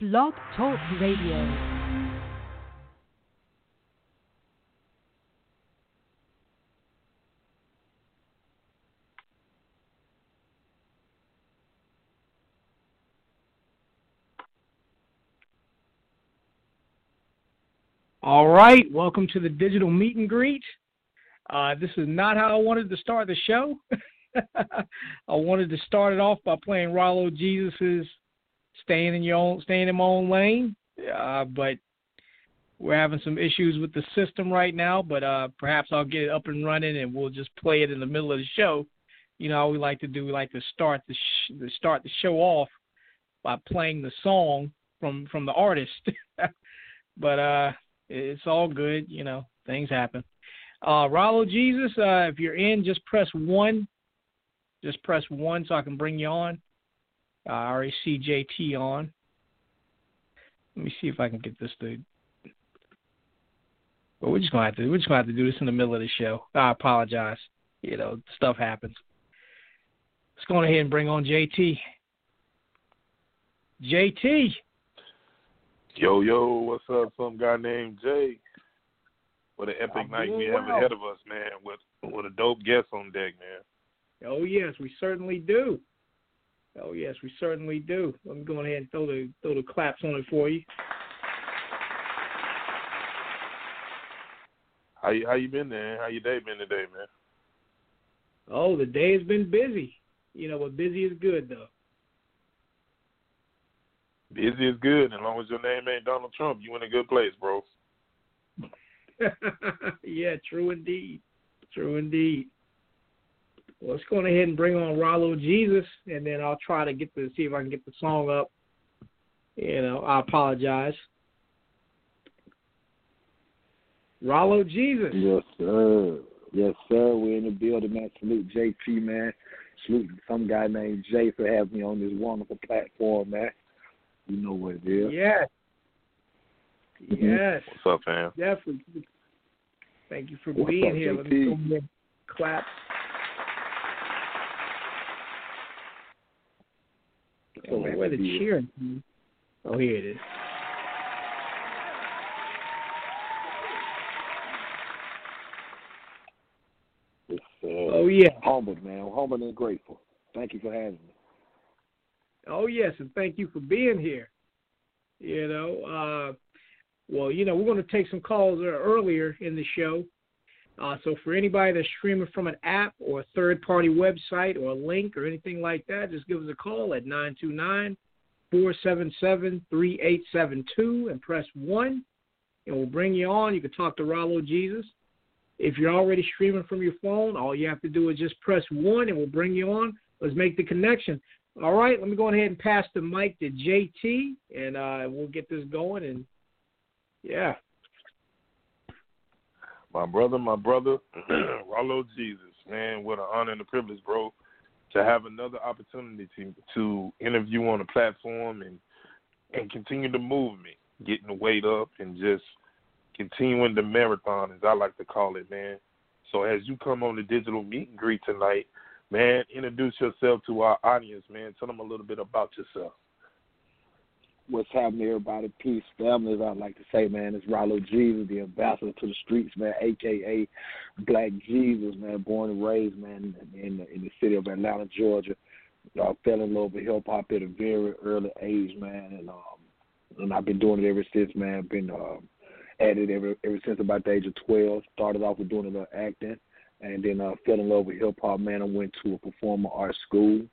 Blog Talk Radio. All right, welcome to the digital meet and greet. Uh, this is not how I wanted to start the show. I wanted to start it off by playing Rallo Gesus's "Staying in Your Own, Staying in My Own Lane," uh, but we're having some issues with the system right now. But uh, perhaps I'll get it up and running, and we'll just play it in the middle of the show. You know we like to do. We like to start the sh- start the show off by playing the song from from the artist. but uh it's all good, you know, things happen. Uh, Rallo Gesus, uh, if you're in, just press one. Just press one so I can bring you on. Uh, I already see JT on. Let me see if I can get this dude. But we're just gonna have to we're just gonna have to do this in the middle of the show. I apologize. You know, stuff happens. Let's go ahead and bring on JT. JT. Yo, yo, what's up? Some guy named Jay. What an epic I'm night we have well. ahead of us, man. With with a dope guest on deck, man. Oh yes, we certainly do. Oh yes, we certainly do. Let me go ahead and throw the throw the claps on it for you. How you how you been there? How your day been today, man? Oh, the day has been busy. You know, but busy is good though. Busy is good, as long as your name ain't Donald Trump, you in a good place, bro. yeah, true indeed. True indeed. Well, let's go ahead and bring on Rallo Gesus, and then I'll try to get to see if I can get the song up. You know, I apologize. Rallo Gesus. Yes, sir. Yes, sir. We're in the building, man. Salute JT, man. Salute some guy named Jay for having me on this wonderful platform, man. You know what it is. Yes. Mm-hmm. Yes. What's up, fam? Definitely. Thank you for What's being up, here. Let me go ahead and clap. Oh, where the cheering? Oh, here it is. It's, uh, Oh yeah. humbled, man. Humbled and grateful. Thank you for having me. Oh yes, and thank you for being here. You know, uh, well, you know, we're going to take some calls uh, earlier in the show. Uh, so for anybody that's streaming from an app or a third-party website or a link or anything like that, just give us a call at 929-477-3872 and press one, and we'll bring you on. You can talk to Rallo Gesus. If you're already streaming from your phone, all you have to do is just press one, and we'll bring you on. Let's make the connection. All right, let me go ahead and pass the mic to JT, and uh, we'll get this going. And yeah, My brother, my brother, Rallo Gesus, man, what an honor and a privilege, bro, to have another opportunity to, to interview on a platform and and continue to move me, getting the weight up and just continuing the marathon, as I like to call it, man. So as you come on the digital meet and greet tonight, man, introduce yourself to our audience, man. Tell them a little bit about yourself. What's happening, everybody? Peace, family. As I like to say, man, it's Rallo Gesus, the ambassador to the streets, man, aka Black Jesus, man. Born and raised, man, in the, in the city of Atlanta, Georgia. I fell in love with hip hop at a very early age, man, and um, and I've been doing it ever since, man. Been um, at it ever ever since about the age of twelve. Started off with doing a little acting, and then uh, fell in love with hip hop, man. I went to a performer art school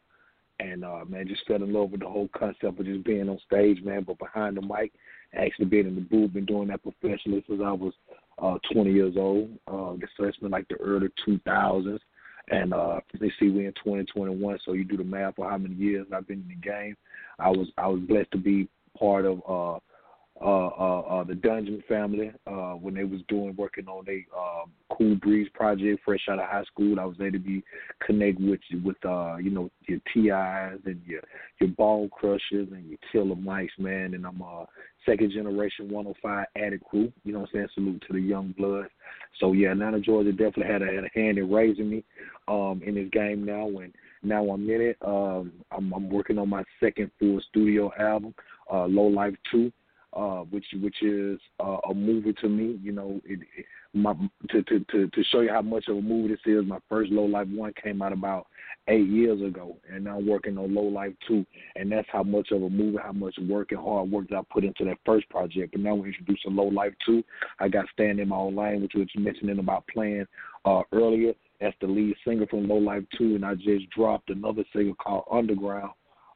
and uh man just fell in love with the whole concept of just being on stage man but behind the mic actually being in the booth been doing that professionally since i was uh twenty years old. Uh so it's been like the early two thousands. And uh they see we in twenty twenty one so you do the math for how many years i've been in the game. I was i was blessed to be part of uh, uh, uh, uh, the Dungeon family uh, when they was doing working on a uh, Cool Breeze project fresh out of high school. I was able to be connected with with uh, you know your TIs and your your Ball Crushers and your Killer Mikes, man. And I'm a second generation 105 addict crew. You know what I'm saying? Salute to the young blood. So yeah, Atlanta, Georgia definitely had a, had a hand in raising me um, in this game now. And now I'm in it. Um, I'm, I'm working on my second full studio album, uh, Low Life Two uh, which which is uh, a movie to me. You know, it, it, my to, to to to show you how much of a movie this is. My first Low Life one came out about eight years ago, and now I'm working on Low Life two, and that's how much of a movie, how much work and hard work that I put into that first project. But now we're introducing Low Life two. I got Stand in My Own Lane, which was mentioning about playing uh, earlier. That's the lead singer from Low Life two, and I just dropped another single called Underground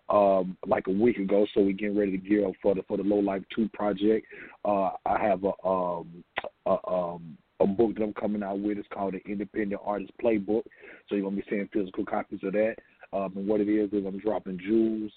um, like a week ago, so we're getting ready to gear up for the for the Low Life Two project. Uh, I have a um, a, um, a book that I'm coming out with. It's called the Independent Artist Playbook. So you're gonna be seeing physical copies of that. Um, and what it is is I'm dropping jewels.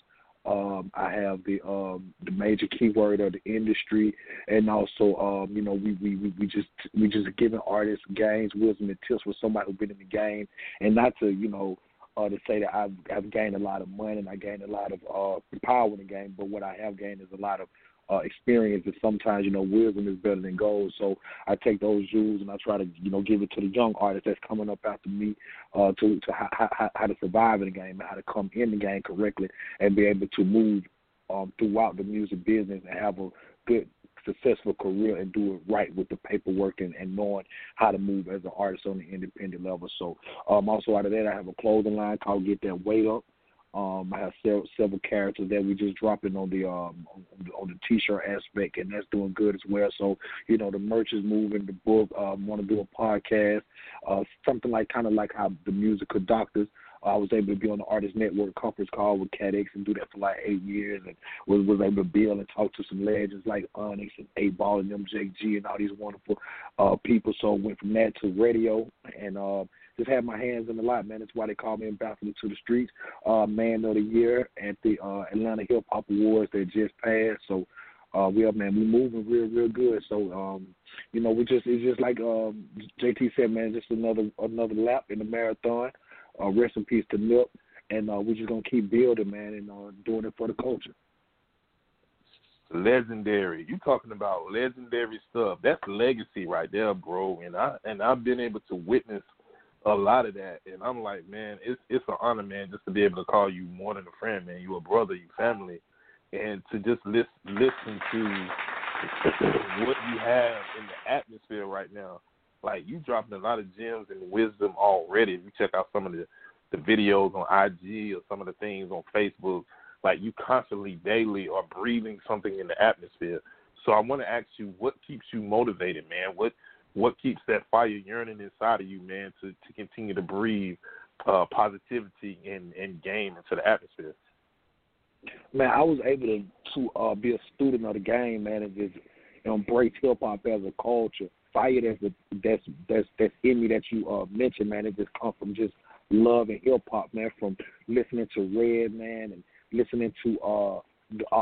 Um, I have the um, the major keyword of the industry, and also um, you know we, we we just we just giving artists gains, wisdom, and tips for somebody who's been in the game, and not to you know uh, to say that I've, I've gained a lot of money and I gained a lot of uh, power in the game, but what I have gained is a lot of uh, experience. And sometimes, you know, wisdom is better than gold. So I take those jewels and I try to, you know, give it to the young artist that's coming up after me uh, to to how, how, how to survive in the game and how to come in the game correctly and be able to move um, throughout the music business and have a good successful career and do it right with the paperwork and, and knowing how to move as an artist on the independent level. So um, also out of that, I have a clothing line called Get That Weight Up. Um, I have several, several characters that we just dropping on the um on, the t-shirt aspect, and that's doing good as well. So you know the merch is moving. The book um, want to do a podcast, uh, something like kind of like how the musical doctors I was able to be on the Artist Network conference call with CADX and do that for like eight years, and was was able to build and talk to some legends like Onyx and 8Ball and MJG and all these wonderful uh, people. So I went from that to radio and. uh just had my hands in a lot, man. That's why they call me Ambassador to the Streets, uh, Man of the Year at the uh, Atlanta Hip Hop Awards that just passed. So uh we are man, we moving real, real good. So um, you know, we just it's just like um JT said, man, just another another lap in the marathon. Uh, rest in peace to Nip, and uh, we're just gonna keep building, man, and uh, doing it for the culture. Legendary. You talking about legendary stuff? That's legacy right there, bro. And I and I've been able to witness a lot of that, and I'm like, man, it's it's an honor, man, just to be able to call you more than a friend, man. You a brother, you family, and to just listen listen to what you have in the atmosphere right now like you dropping a lot of gems and wisdom already. If you check out some of the the videos on IG or some of the things on Facebook, like you constantly daily are breathing something in the atmosphere. So I want to ask you, what keeps you motivated, man? What what keeps that fire yearning inside of you, man, to to continue to breathe uh, positivity and and game into the atmosphere? Man, I was able to to uh, be a student of the game, man, and just embrace hip hop as a culture fire that's that's that's that's in me that you uh mentioned, man. It just come from just love and hip hop, man. From listening to Redman and listening to uh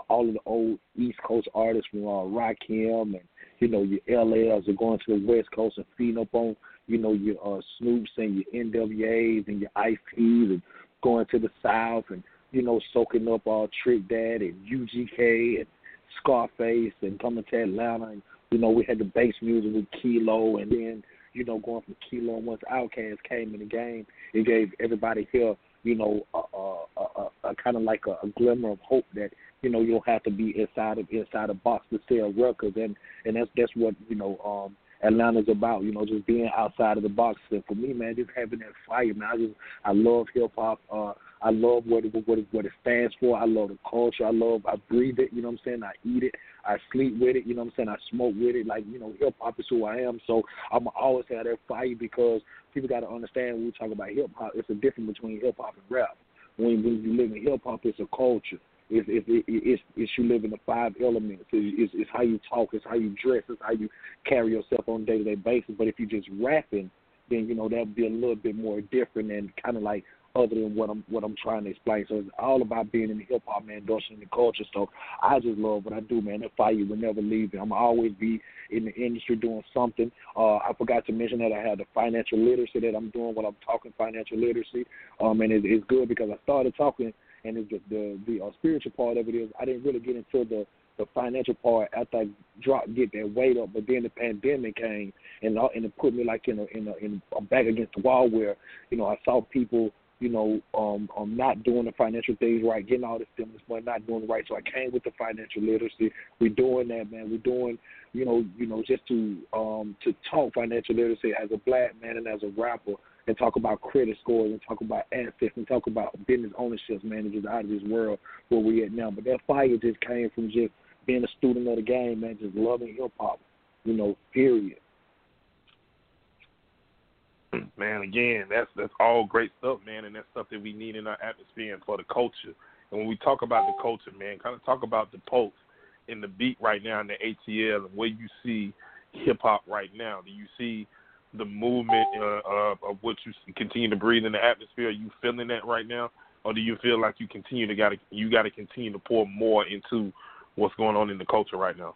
all of the old East Coast artists from uh, Rakim and you know your LLs are going to the West Coast and feeding up on you know your uh, Snoops and your NWAs and your Ice T's and going to the South and you know soaking up all uh, Trick Dad and UGK and Scarface and coming to Atlanta and you know, we had the bass music with Kilo, and then you know, going from Kilo, once Outkast came in the game, it gave everybody here, you know, a, a, a, a kind of like a, a glimmer of hope that you know you don't have to be inside of inside a box to sell records, and and that's that's what you know um Atlanta's about, you know, just being outside of the box. And for me, man, just having that fire, man. I just I love hip hop. Uh, I love what it, what it, what it stands for. I love the culture. I love I breathe it. You know what I'm saying? I eat it. I sleep with it. You know what I'm saying? I smoke with it. Like you know, hip hop is who I am. So I'm always have that fire because people got to understand when we talk about hip hop, it's a difference between hip hop and rap. When you live in hip hop, it's a culture. It's, it's, it's, it's you live in the five elements. It's, it's how you talk. It's how you dress. It's how you carry yourself on a day to day basis. But if you're just rapping, then you know that would be a little bit more different and kind of like other than what I'm what I'm trying to explain. So it's all about being in the hip hop man, endorsing the culture. So I just love what I do, man. That fire will never leave me. I'm always be in the industry doing something. Uh, I forgot to mention that I had the financial literacy that I'm doing when I'm talking financial literacy. Um, and it, it's good because I started talking, and it's the the, the uh, spiritual part of it is I didn't really get into the the financial part after I dropped, get that weight up. But then the pandemic came, and and it put me like in a in a in a back against the wall where you know I saw people you know, um, um, not doing the financial things right, getting all the stimulus money, not doing it right. So I came with the financial literacy. We're doing that, man. We're doing, you know, you know, just to um to talk financial literacy as a black man and as a rapper and talk about credit scores and talk about assets and talk about business ownership managers out of this world where we at now. But that fire just came from just being a student of the game, man, just loving hip hop, you know, period. Man, again, that's that's all great stuff, man, and that's stuff that we need in our atmosphere and for the culture. And when we talk about the culture, man, kind of talk about the pulse in the beat right now in the ATL and where you see hip hop right now. Do you see the movement uh, of, of what you continue to breathe in the atmosphere? Are you feeling that right now, or do you feel like you continue to got to you got to continue to pour more into what's going on in the culture right now?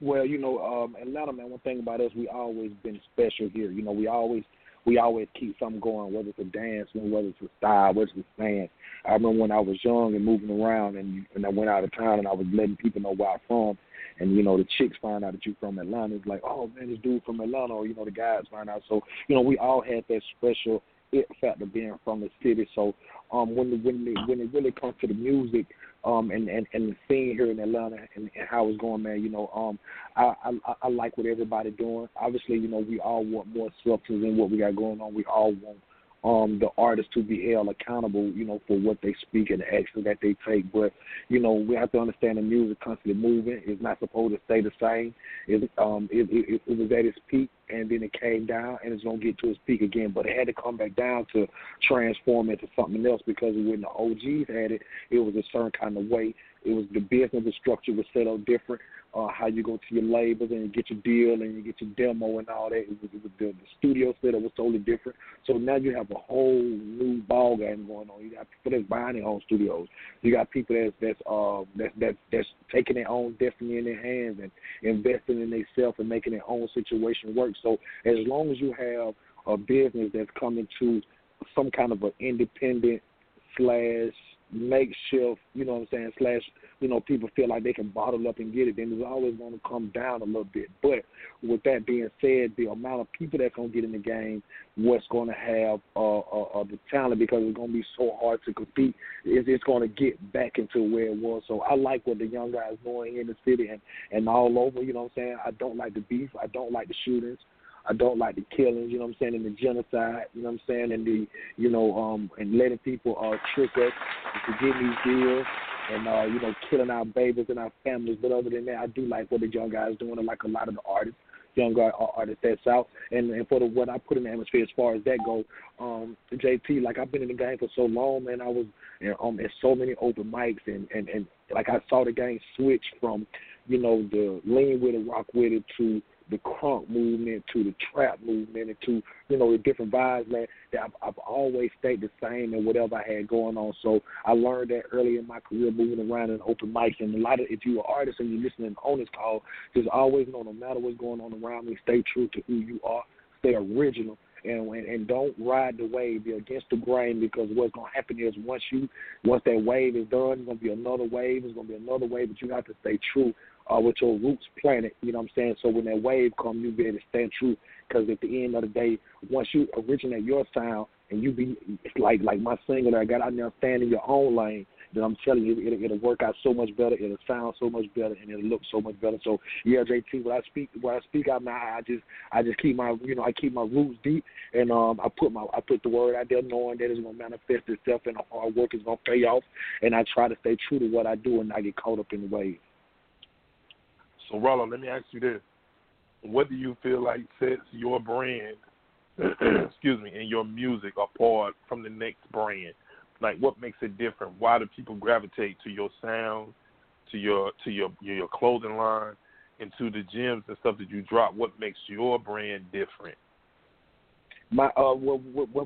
Well, you know, um, Atlanta, man. One thing about us, we always been special here. You know, we always we always keep something going, whether it's a dance, whether it's a style, whether it's a dance. I remember when I was young and moving around, and and I went out of town, and I was letting people know where I'm from. And you know, the chicks find out that you're from Atlanta. It's like, oh man, this dude from Atlanta, or you know, the guys find out. So you know, we all had that special it factor being from the city. So um, when the, when the, when it really comes to the music, um, and, and, and the scene here in Atlanta and, and how it's going, man. You know, um, I, I I like what everybody doing. Obviously, you know, we all want more substance in what we got going on. We all want um the artists to be held accountable, you know, for what they speak and the actions that they take. But, you know, we have to understand the music constantly moving. It's not supposed to stay the same. It um it, it, it was at its peak and then it came down and it's gonna get to its peak again. But it had to come back down to transform into something else because when the OGs had it, it was a certain kind of way. It was the business the structure was set up different uh, how you go to your labels and you get your deal and you get your demo and all that. It was, it was the, the studio setup was totally different. So now you have a whole new ball game going on. You got people that's buying their own studios. You got people that's that's uh that's that's that's taking their own destiny in their hands and investing in themselves and making their own situation work. So as long as you have a business that's coming to some kind of an independent slash makeshift, you know what I'm saying, slash, you know, people feel like they can bottle up and get it, then it's always going to come down a little bit. But with that being said, the amount of people that's going to get in the game, what's going to have uh, uh, uh, the talent, because it's going to be so hard to compete, is it's going to get back into where it was. So I like what the young guys doing in the city and, and all over, you know what I'm saying. I don't like the beef. I don't like the shootings. I don't like the killings, you know what I'm saying, and the genocide, you know what I'm saying, and the, you know, um, and letting people uh, trick us to get these deals and, uh, you know, killing our babies and our families. But other than that, I do like what the young guys doing, and like a lot of the artists young artists that's out. And and for the what I put in the atmosphere as far as that go, um, JT, like I've been in the game for so long, man. I was you know, um at so many open mics and and and like I saw the game switch from, you know, the lean with it, rock with it to the crunk movement to the trap movement and to you know the different vibes man that I've, I've always stayed the same and whatever I had going on so I learned that early in my career moving around in open mics and a lot of if you're an artist and you're listening on this call just always know no matter what's going on around me stay true to who you are stay original and and don't ride the wave. Be against the grain because what's gonna happen is once you once that wave is done, it's gonna be another wave. It's gonna be another wave, but you have to stay true uh, with your roots planted. You know what I'm saying? So when that wave comes, you be able to stand true. Because at the end of the day, once you originate your sound and you be it's like like my single that I got out there, stand in your own lane. Then I'm telling you, it'll, it'll work out so much better. It'll sound so much better, and it'll look so much better. So yeah, JT, when I speak, when I speak out now, I just, I just keep my, you know, I keep my roots deep, and um, I put my, I put the word out there, knowing that it's gonna manifest itself, and the hard work is gonna pay off. And I try to stay true to what I do, and not get caught up in the wave. So, Rallo, let me ask you this: What do you feel like sets your brand, excuse me, and your music apart from the next brand? Like, what makes it different? Why do people gravitate to your sound, to your to your your clothing line, and to the gems and stuff that you drop? What makes your brand different? my uh with,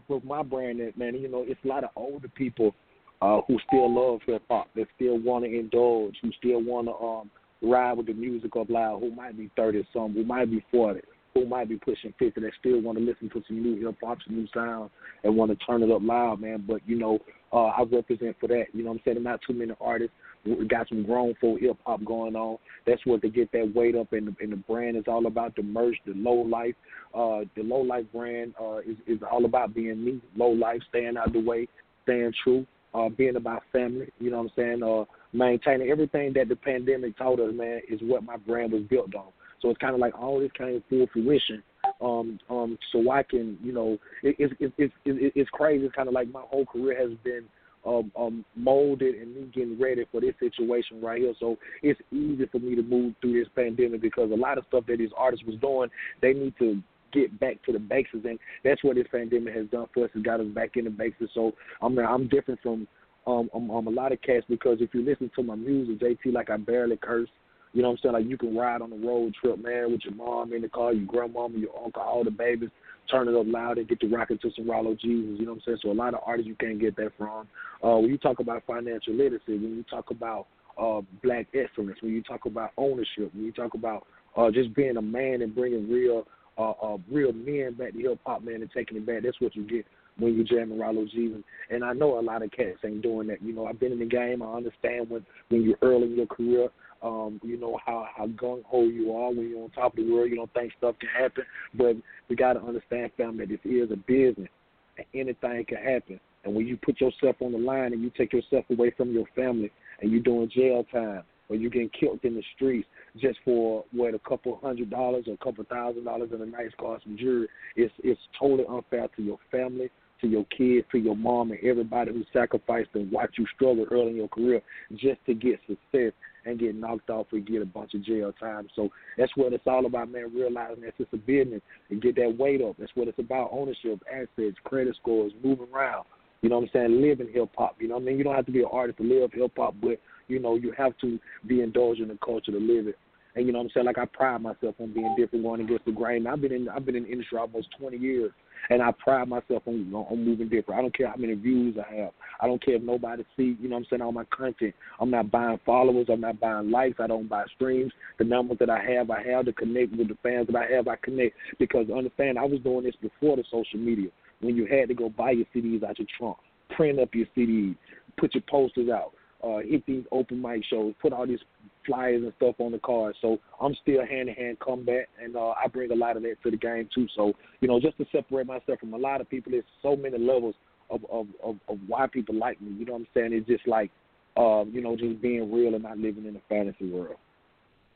with my brand, man, you know, it's a lot of older people uh who still love hip hop, that still want to indulge, who still want to um ride with the music up loud, who might be thirty some, who might be forty, who might be pushing fifty, that still want to listen to some new hip hop, some new sound, and want to turn it up loud, man. But you know, uh I represent for that. You know, what I'm saying not too many artists. We got some grown folk hip hop going on. That's what they get that weight up, and the, and the brand is all about the merch, the low life. Uh, the low life brand uh, is is all about being me, low life, staying out the way, staying true, uh, being about family. You know what I'm saying? Uh, maintaining everything that the pandemic taught us, man, is what my brand was built on. So it's kind of like all this came full fruition. Um, um, so I can, you know, it, it, it, it, it, it's crazy. It's kind of like my whole career has been um, um, molded and me getting ready for this situation right here. So it's easy for me to move through this pandemic because a lot of stuff that these artists was doing, they need to get back to the basics, and that's what this pandemic has done for us. It got us back in the basics. So I'm I'm different from um, um, um a lot of cats because if you listen to my music, JT, like I barely curse. You know what I'm saying? Like you can ride on a road trip, man, with your mom in the car, your grandmama, your uncle, all the babies, turn it up loud and get to rocking to some Rallo Gesus. You know what I'm saying? So a lot of artists you can't get that from. Uh, when you talk about financial literacy, when you talk about uh, black excellence, when you talk about ownership, when you talk about uh, just being a man and bringing real, uh, uh, real men back to hip hop, man, and taking it back. That's what you get when you're jamming Rallo Gesus. And I know a lot of cats ain't doing that. You know, I've been in the game. I understand when when you're early in your career, um, you know how how gung ho you are when you're on top of the world. You don't think stuff can happen, but we got to understand, family, that this is a business, and anything can happen. And when you put yourself on the line and you take yourself away from your family, and you're doing jail time, or you're getting killed in the streets just for what a couple hundred dollars or a couple thousand dollars in a nice car, some jewelry, it's it's totally unfair to your family, to your kids, to your mom, and everybody who sacrificed and watched you struggle early in your career just to get success and get knocked off or get a bunch of jail time. So that's what it's all about, man, realizing that it's a business and get that weight up. That's what it's about ownership, assets, credit scores, moving around. You know what I'm saying? Living hip hop. You know what I mean? You don't have to be an artist to live hip hop, but you know, you have to be indulged in the culture to live it. And you know what I'm saying? Like I pride myself on being different, going against the grain. I've been in I've been in the industry almost twenty years and I pride myself on on moving different. I don't care how many views I have. I don't care if nobody see, you know what I'm saying, all my content. I'm not buying followers, I'm not buying likes, I don't buy streams. The numbers that I have, I have to connect with the fans that I have, I connect because understand I was doing this before the social media. When you had to go buy your CDs out your trunk, print up your CDs, put your posters out, uh, hit these open mic shows, put all these flyers and stuff on the card. So I'm still hand to hand combat, and uh, I bring a lot of that to the game too. So you know, just to separate myself from a lot of people, there's so many levels of of of, of why people like me. You know what I'm saying? It's just like, um, you know, just being real and not living in a fantasy world.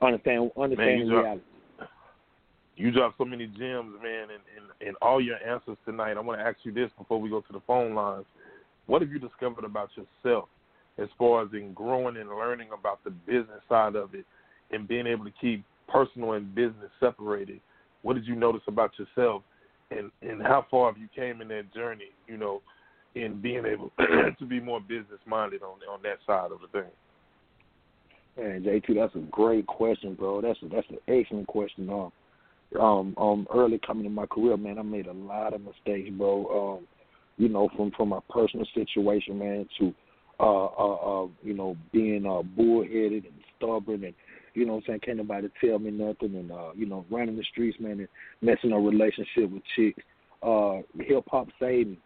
Understand? Understand reality. Drop, you dropped so many gems, man, and, and and all your answers tonight. I want to ask you this before we go to the phone lines. What have you discovered about yourself as far as in growing and learning about the business side of it and being able to keep personal and business separated. What did you notice about yourself and, and how far have you came in that journey, you know, in being able to be more business minded on on that side of the thing? Man, JT, that's a great question, bro. That's a, that's an excellent question. Um, um, um, early coming in my career, man, I made a lot of mistakes, bro. Um, you know, from from my personal situation, man, to uh, uh, uh, you know, being uh, bullheaded and stubborn and you know what I'm saying, can't nobody tell me nothing and uh, you know, running the streets, man, and messing a relationship with chicks. Uh, hip hop saved me.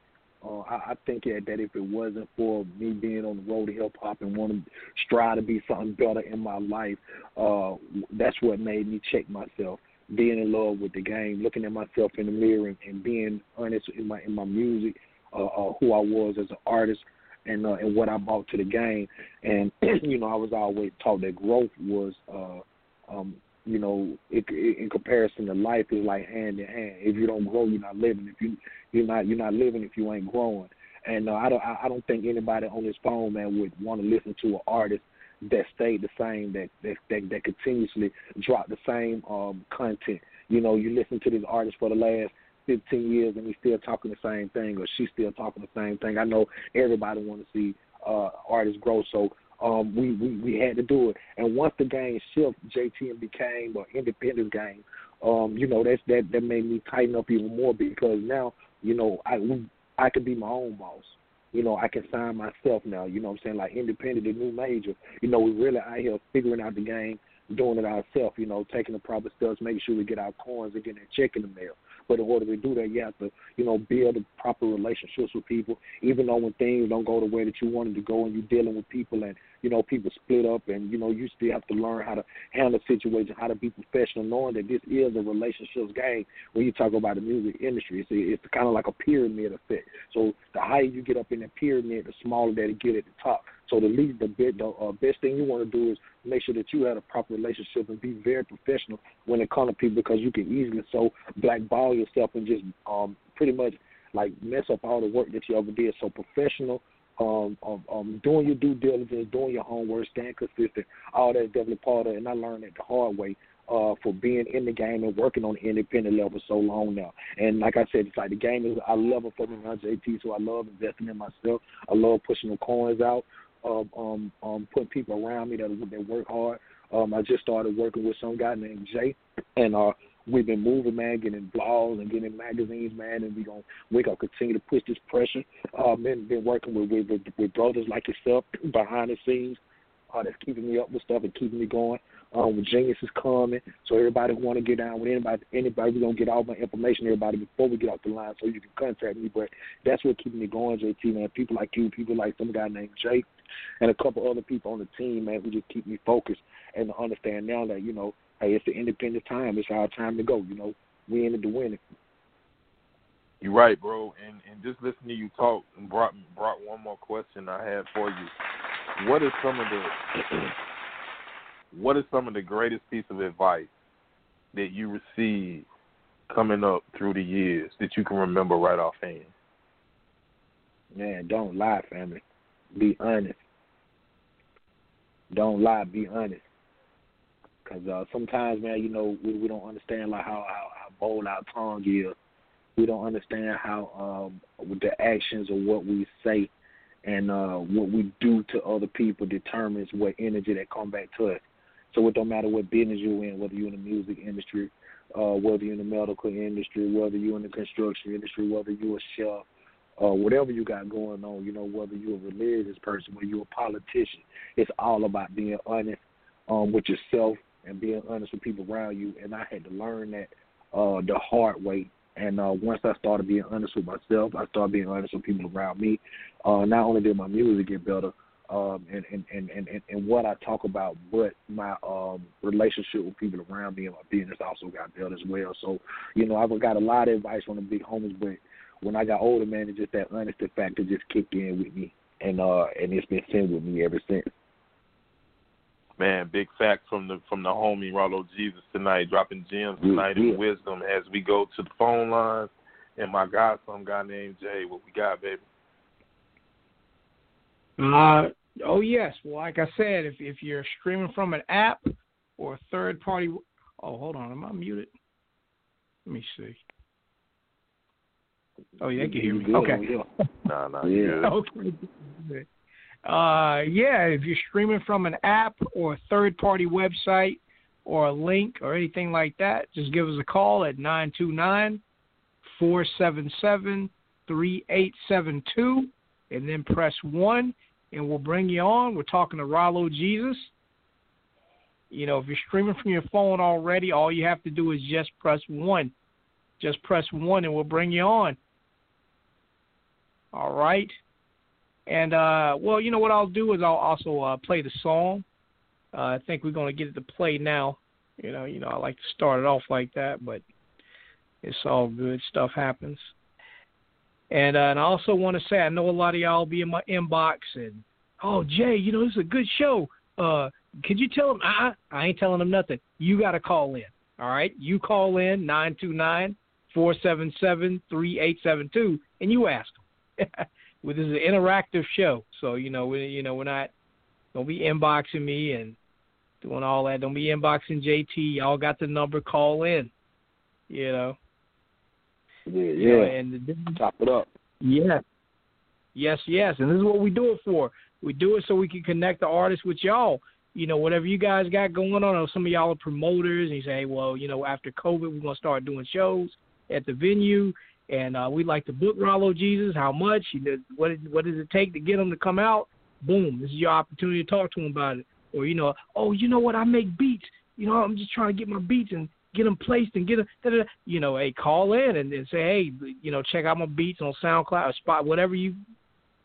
Uh, I, I think that, that if it wasn't for me being on the road to hip hop and wanting to strive to be something better in my life, uh, that's what made me check myself. Being in love with the game, looking at myself in the mirror, and, and being honest in my in my music, uh, uh, who I was as an artist, and uh, and what I brought to the game. And you know, I was always taught that growth was, uh, um, you know, it, it, in comparison to life is like hand in hand. If you don't grow, you're not living. If you you're not you're not living if you ain't growing. And uh, I don't I don't think anybody on this phone man would want to listen to an artist that stayed the same, that that that, that continuously drop the same um, content. You know, you listen to this artist for the last 15 years and he's still talking the same thing or she's still talking the same thing. I know everybody want to see uh, artists grow, so um, we, we we had to do it. And once the game shifted, JT and became an independent game. Um, you know that's that that made me tighten up even more because now You know, I I could be my own boss. You know, I can sign myself now. You know what I'm saying? Like independent, the new major. You know, we really out here figuring out the game, doing it ourselves. You know, taking the proper steps, making sure we get our coins and getting that check in the mail. But in order to do that, you have to, you know, build proper relationships with people. Even though when things don't go the way that you wanted to go, and you're dealing with people, and you know, people split up, and you know, you still have to learn how to handle situations, how to be professional, knowing that this is a relationships game. When you talk about the music industry, it's, it's kind of like a pyramid effect. So the higher you get up in the pyramid, the smaller that it get at the top. So the least, the, the uh, best thing you want to do is make sure that you have a proper relationship and be very professional when it comes to people because you can easily so blackball yourself and just um pretty much like mess up all the work that you ever did. So professional, um, um, um, doing your due diligence, doing your homework, staying consistent, all that's definitely part of it. And I learned it the hard way uh, for being in the game and working on the independent level so long now. And like I said, it's like the game is I love for me on JT, so I love investing in myself. I love pushing the coins out, um, um, um, putting people around me that that work hard. Um, I just started working with some guy named Jay, and uh, we've been moving, man, getting blogs and getting magazines, man, and we gonna we gonna continue to push this pressure. Um, been been working with with, with, brothers like yourself behind the scenes, uh, that's keeping me up with stuff and keeping me going. Um, with Genius is coming, so everybody who want to get down with anybody, anybody, we're gonna get all my information, everybody, before we get off the line, so you can contact me. But that's what keeping me going, JT, man. People like you, people like some guy named Jake, and a couple other people on the team, man, who just keep me focused and understand now that you know hey, it's the independent time. It's our time to go. You know, we in it to win it. You're right, bro. And and just listening to you talk and brought brought one more question I had for you. What is some of the what is some of the greatest piece of advice that you received coming up through the years that you can remember right offhand? Man, don't lie, family. Be honest. Don't lie. Be honest. Because uh, sometimes, man, you know, we, we don't understand like how, how how bold our tongue is. We don't understand how um, with the actions of what we say and uh, what we do to other people determines what energy that come back to us. So it don't matter what business you're in, whether you're in the music industry, uh, whether you're in the medical industry, whether you're in the construction industry, whether you're a chef, uh, whatever you got going on, you know, whether you're a religious person, whether you're a politician, it's all about being honest um, with yourself and being honest with people around you. And I had to learn that uh, the hard way. And uh, once I started being honest with myself, I started being honest with people around me. Uh, not only did my music get better, um, and, and, and, and, and what I talk about, but my um, relationship with people around me and my business also got better as well. So, you know, I've got a lot of advice from the big homies, but when I got older, man, it's just that honesty factor just kicked in with me, and uh, and it's been sent with me ever since. Man, big fact from the from the homie Rallo Gesus tonight, dropping gems tonight yeah. in wisdom as we go to the phone lines. And my God, some guy named Jay. What we got, baby? Uh oh yes. Well, like I said, if if you're streaming from an app or a third party, oh hold on, am I muted? Let me see. Oh yeah, I can hear me. Okay. Nah, nah, Yeah. okay. Uh, yeah, if you're streaming from an app or a third party website or a link or anything like that, just give us a call at 929 477 3872 and then press 1 and we'll bring you on. We're talking to Rallo Gesus. You know, if you're streaming from your phone already, all you have to do is just press 1. Just press 1 and we'll bring you on. All right. And uh, well, you know what I'll do is I'll also uh, play the song. Uh, I think we're to get it to play now. You know, you know, I like to start it off like that, but it's all good. Stuff happens. And uh, and I also want to say I know a lot of y'all be in my inbox and oh Jay, you know this is a good show. Uh, could you tell them? I I ain't telling them nothing. You got to call in. All right, you call in nine two nine four seven seven three eight seven two, and you ask them. well, this is an interactive show, so you know we you know we're not don't be inboxing me and doing all that. Don't be inboxing JT. Y'all got the number. Call in. You know. Yeah, yeah. and the, Top it up. Yes. Yes, yes. And this is what we do it for. We do it so we can connect the artists with y'all. You know, whatever you guys got going on, or some of y'all are promoters and you say, hey, well, you know, after COVID, we're going to start doing shows at the venue. And uh, we'd like to book Rallo Gesus. How much? What what does it take to get him to come out? Boom! This is your opportunity to talk to him about it. Or you know, oh, you know what? I make beats. You know, I'm just trying to get my beats and get them placed and get them. You know, hey, call in and, and say, hey, you know, check out my beats on SoundCloud or Spot, whatever you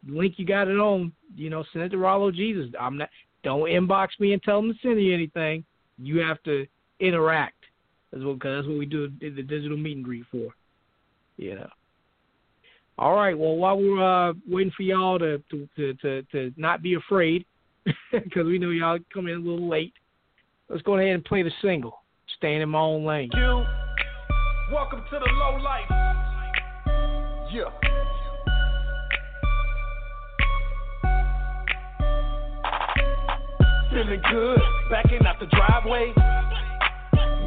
link you got it on. You know, send it to Rallo Gesus. I'm not. Don't inbox me and tell them to send you anything. You have to interact. That's what, cause that's what we do the digital meet and greet for. You know. All right. Well, while we're uh, waiting for y'all to to to to, to not be afraid, because we know y'all come in a little late, let's go ahead and play the single. Staying in my own lane. You. Welcome to the low life. Yeah. Feeling good, backing out the driveway.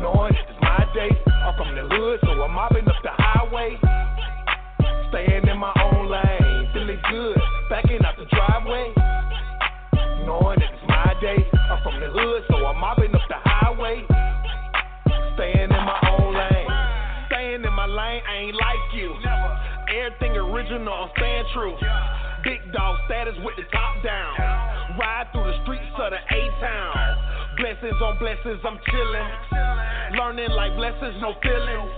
Knowing it's my day. I'm from the hood, so I'm mopping up the highway. Staying in my own lane, feeling good, backing out the driveway. Knowing it's my day. I'm from the hood, so I'm mopping up the highway. Staying in my own lane. Staying in my lane, I ain't like you. Everything original, I'm staying true. Big dog status with the top down. Ride through the streets of the A-Town. Blessings on blessings, I'm chillin'. Learning like blessings, no feelings.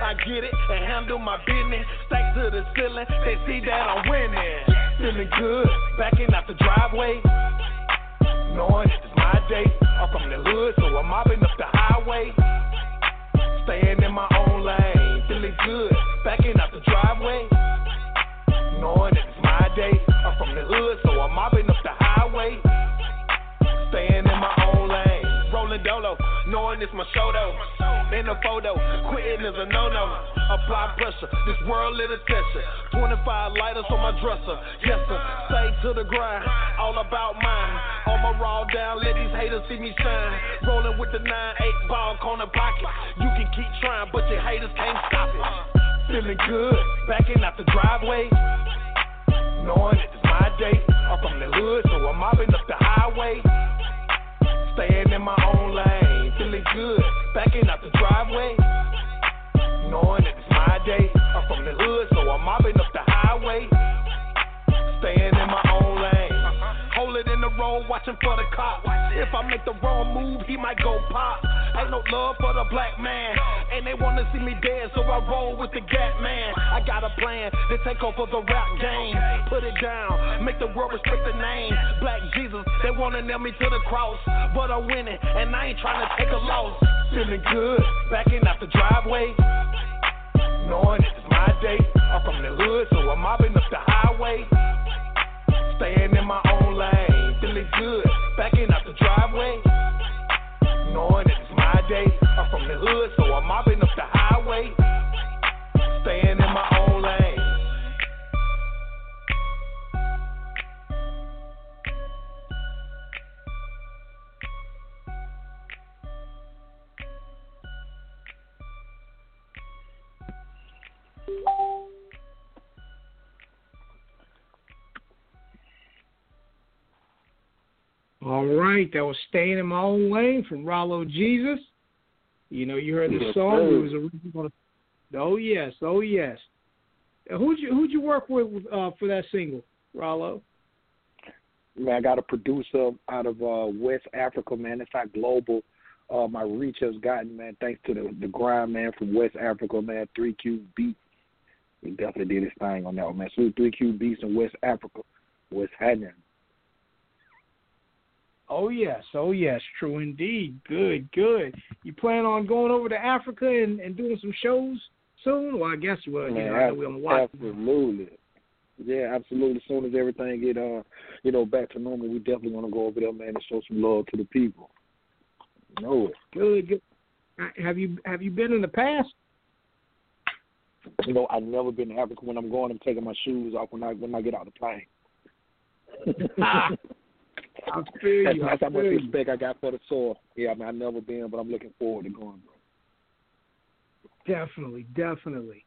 I get it and handle my business. Stack to the ceiling, they see that I'm winning. Feeling good, backing out the driveway. Knowing it's my day. I'm from the hood, so I'm mopping up the highway. Staying in my own lane, feeling good, backing out the driveway. Knowing it's my day. I'm from the hood, so I'm mopping up the highway. Staying in my Rolling dolo, knowing it's my show though. In the photo, quitting is a no no. Apply pressure, this world lit attention. 25 lighters on my dresser, yes sir. Stay to the grind, all about mine. On my raw down, let these haters see me shine. Rolling with the 9 8 ball corner pocket. You can keep trying, but your haters can't stop it. Feeling good, backing out the driveway. Knowing it's my day. I'm from the hood, so I'm mopping up the highway. Staying in my own lane, feeling good, backing out the driveway. Knowing that it's my day. I'm from the hood, so I'm mopping up the highway. Staying in my. Road, watching for the cop. If I make the wrong move, he might go pop. Ain't no love for the black man. And they wanna see me dead, so I roll with the gap man. I got a plan to take over the rap game. Put it down, make the world respect the name. Black Jesus, they wanna nail me to the cross. But I'm winning, and I ain't trying to take a loss. Feeling good, backing out the driveway. Knowing it's my day. I'm from the hood, so I'm mopping up the highway. Staying in my own good, backing out the driveway. Knowing it's my day. I'm from the hood, so that was "Staying in My Own Lane" from Rallo Gesus. You know, you heard the song. It was original. Oh yes, oh yes. Who'd you Who'd you work with uh, for that single, Rallo? Man, I got a producer out of uh, West Africa, man. It's not global. Uh, my reach has gotten, man, thanks to the the grind, man, from West Africa, man. Three Q Beats, he definitely did his thing on that one, man. So Three Q Beats in West Africa, what's happening? Oh yes, oh yes, true indeed. Good, good. You plan on going over to Africa and, and doing some shows soon? Well, I guess well, you Man, know, I know we're on watch. absolutely. Yeah, absolutely. As soon as everything get uh, you know, back to normal, we definitely want to go over there, man, and show some love to the people. You know it. Good, good. Uh, Have you have you been in the past? You know, I've never been to Africa. When I'm going, I'm taking my shoes off when I when I get out of the plane. I feel That's, you. I how much you. respect I got for the soil. Yeah, I mean, I've never been, but I'm looking forward to going. Definitely, definitely.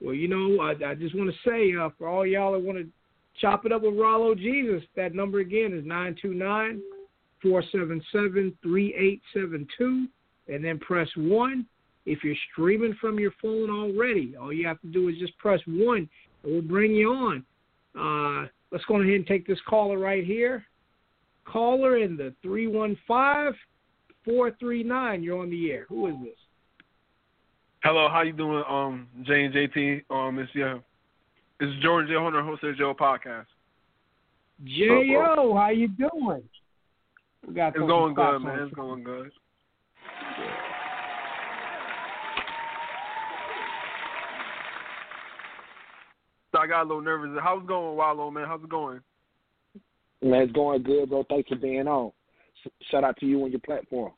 Well, you know, I, I just want to say uh, for all y'all that want to chop it up with Rallo Gesus, that number again is nine two nine four seven seven three eight seven two, and then press one If you're streaming from your phone already, all you have to do is just press one, and we'll bring you on. Uh, let's go ahead and take this caller right here. Caller in the 315 439. You're on the air. Who is this? Hello, how you doing, um, Jay and JT? Um, it's yeah, it's Jordan J. Hunter, host of the Joe podcast. J.O., how you doing? We got It's going good, man. It's going good. So I got a little nervous. How's it going, Wallow, man? How's it going? Man, it's going good, bro. Thanks for being on. Shout out to you and your platform.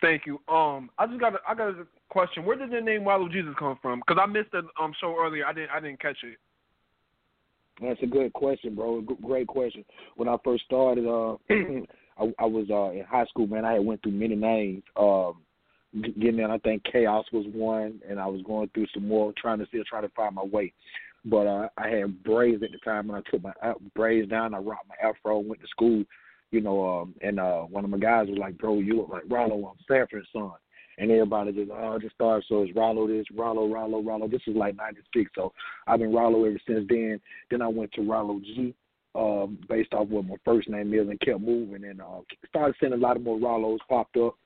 Thank you. Um, I just got a, I got a question. Where did the name Rallo Gesus come from? Because I missed the um show earlier. I didn't I didn't catch it. That's a good question, bro. Great question. When I first started, uh, I, I was uh, in high school, man. I had went through many names. Um, getting in, I think Chaos was one, and I was going through some more, trying to still trying to find my way. But uh, I had braids at the time, and I took my out- braids down. I rocked my afro, went to school, you know. Um, and uh, one of my guys was like, "Bro, you look like Rollo on Sanford and Son." And everybody just oh just started. So it's Rollo this, Rollo, Rollo, Rollo. This is like '96, so I've been Rollo ever since then. Then I went to Rallo G, um, based off what my first name is, and kept moving. And uh, started seeing a lot of more Rollos popped up,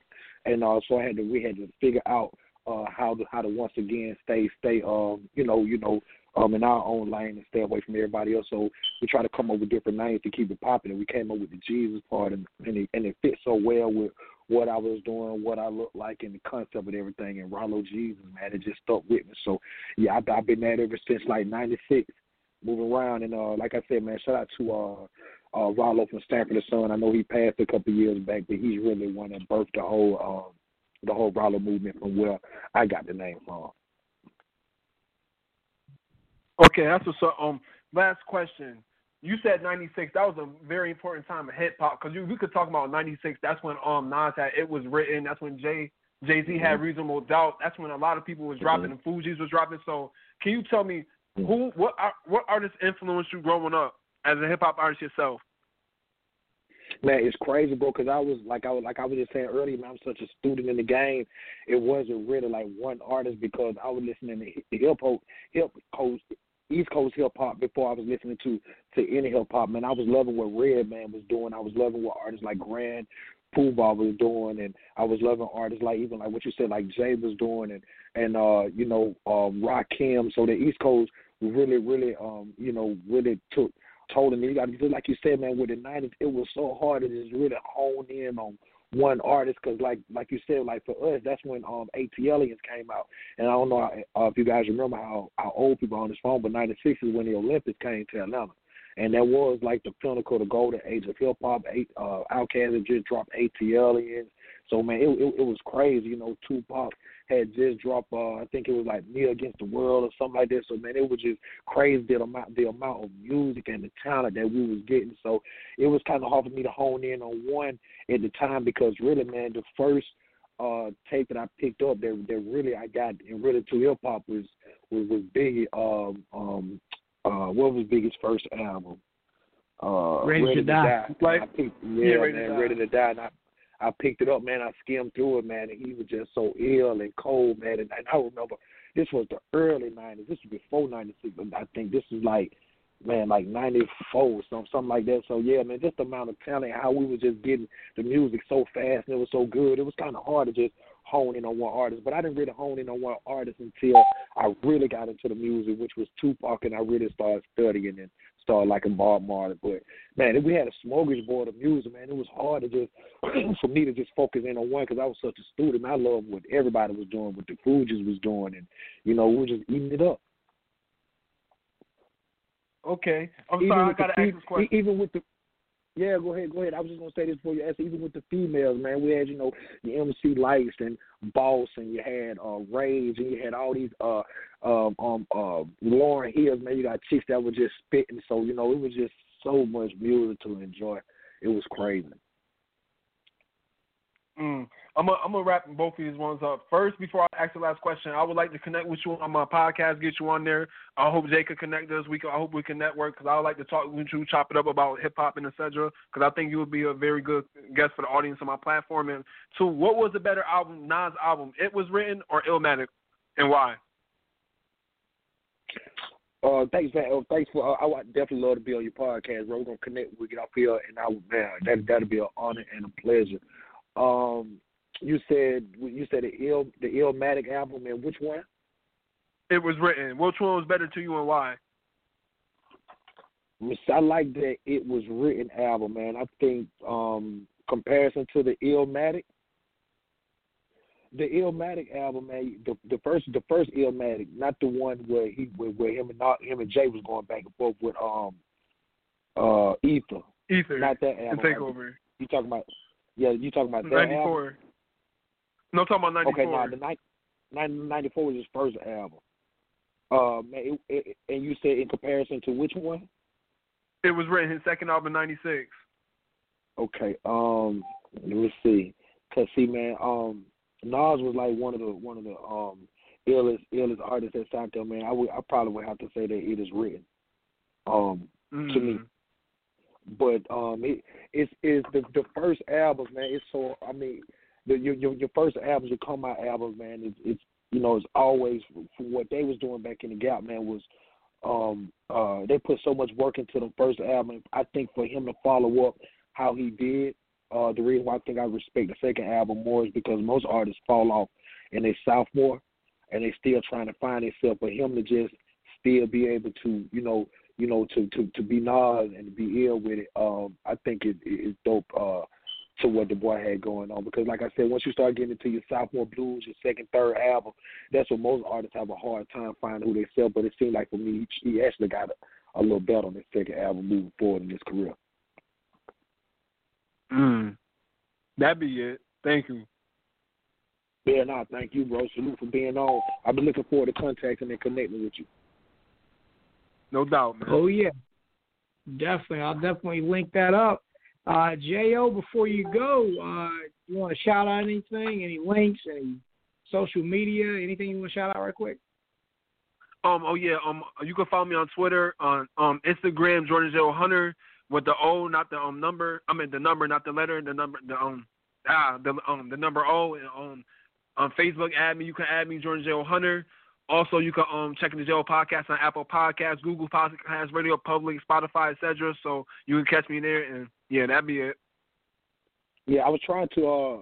and uh, so I had to we had to figure out uh, how to how to once again stay stay um you know you know um in our own lane and stay away from everybody else. So we try to come up with different names to keep it popular. We came up with the Jesus part, and and it, and it fit so well with what I was doing, what I looked like, and the concept of everything. And Rallo Gesus, man, it just stuck with me. So yeah, I, I've been that ever since like '96, moving around. And uh, like I said, man, shout out to uh, uh, Rollo from Sanford and Son. I know he passed a couple years back, but he's really one that birthed the whole uh, the whole Rollo movement from where I got the name from. Okay, that's what's up. Um, last question. You said '96. That was a very important time of hip hop because we could talk about '96. That's when um Nas had it was written. That's when Jay Jay Z had Reasonable Doubt. That's when a lot of people was dropping and Fugees was dropping. So can you tell me who what ar- what artists influenced you growing up as a hip hop artist yourself? Man, it's crazy, bro. Because I was like I was like I was just saying earlier, man. I'm such a student in the game. It wasn't really like one artist because I was listening to hip hop, hip coast, East Coast hip hop before I was listening to to any hip hop. Man, I was loving what Redman was doing. I was loving what artists like Grand Puba was doing, and I was loving artists like even like what you said, like Jay was doing, and and uh, you know um, Rakim. So the East Coast really, really, um, you know, really took told me you got to like you said, man. With the nineties, it was so hard to just really hone in on one artist because, like, like you said, like for us, that's when um ATLiens came out, and I don't know uh, if you guys remember how how old people on this phone, but '96 is when the Olympics came to Atlanta. And that was like the pinnacle, the golden age of hip hop. Uh, Outkast just dropped ATLiens, so man, it, it it was crazy. You know, Tupac had just dropped. Uh, I think it was like Me Against the World or something like that. So man, it was just crazy the amount the amount of music and the talent that we was getting. So it was kind of hard for me to hone in on one at the time because really, man, the first uh tape that I picked up that that really I got and really to hip hop was was was Biggie. Um, um, uh, what was Biggie's first album? Uh, Ready to Die. And Like- I picked, yeah, yeah, Ready to man, Die. Ready to Die. And I, I picked it up, man. I skimmed through it, man, and he was just so ill and cold, man. And, and I remember this was the early '90s. This was before '96, but I think this is like, man, like '94, something, something like that. So yeah, man, just the amount of talent, how we were just getting the music so fast and it was so good. It was kind of hard to just hone in on one artist, but I didn't really hone in on one artist until I really got into the music, which was Tupac, and I really started studying and started liking Bob Marley. But man, if we had a smorgasbord of music, man. It was hard to just for me to just focus in on one because I was such a student. I loved what everybody was doing, what the Fugees was doing, and you know we were just eating it up. Okay, I'm even sorry. I gotta fe- ask this question. Even with the yeah, go ahead, go ahead. I was just gonna say this before you ask. Even with the females, man, we had you know the MC Lytes and Boss, and you had uh Rage, and you had all these uh um um uh Lauryn Hills. Man, you got chicks that were just spitting. So you know it was just so much music to enjoy. It was crazy. Mm. I'm gonna wrap both of these ones up. First, before I ask the last question, I would like to connect with you on my podcast, get you on there. I hope Jay could connect us. We can, I hope we can network because I would like to talk with you, chop it up about hip hop and etc. Because I think you would be a very good guest for the audience on my platform. And two, what was the better album, Nas album? It was written or Illmatic, and why? Uh, thanks, man. Uh, thanks for. Uh, I would definitely love to be on your podcast, bro. We're gonna connect. We get up here, and I man, that that'll be an honor and a pleasure. Um, you said you said the ill the Illmatic album, and which one? It was written. Which one was better to you, and why? I like that it was written album, man. I think um comparison to the Illmatic, the Illmatic album, man, the the first the first Illmatic, not the one where he where, where him and not him and Jay was going back and forth with um uh Ether. Ether. Not that album. take over. You talking about? Yeah, you talking about that ninety. No, I'm talking about ninety four. Okay, four. now the night, 94 was his first album. Uh, man, it, it, and you said in comparison to which one? It was written his second album, ninety six. Okay, um, let me see. Cause see, man, um, Nas was like one of the one of the um illest illest artists that's out there, man. I would I probably would have to say that it is written, um, to me. But um, it it's is the the first album, man. It's so I mean, the your your, your first albums, your come out albums, man. It's it's you know it's always for what they was doing back in the Gap, man. Was um uh they put so much work into the first album. I think for him to follow up how he did, uh the reason why I think I respect the second album more is because most artists fall off in their sophomore and they still trying to find themselves. But him to just still be able to, you know, you know, to to to be Nas and to be ill with it, um, I think it is dope. Uh, to what the boy had going on. Because, like I said, once you start getting into your sophomore blues, your second, third album, that's when most artists have a hard time finding who they sell. But it seemed like for me, he, actually got a, a little better on his second album moving forward in his career. Mm. That'd be it. Thank you. Yeah, no, thank you, bro. Salute for being on. I've been looking forward to contacting and connecting with you. No doubt, man. Oh yeah, definitely. I'll definitely link that up. Uh, Jo, before you go, uh, you want to shout out anything? Any links? Any social media? Anything you want to shout out right quick? Um. Oh yeah. Um. You can follow me on Twitter, on um Instagram, Jordan J Hunter with the O, not the um number. I mean the number, not the letter. The number. The um ah the um the number O. And, um on Facebook, add me. You can add me, Jordan J Hunter. Also, you can um check in the J podcast on Apple Podcasts, Google Podcasts, Radio Public, Spotify, etc. So you can catch me there, and yeah, that'd be it. Yeah, I was trying to uh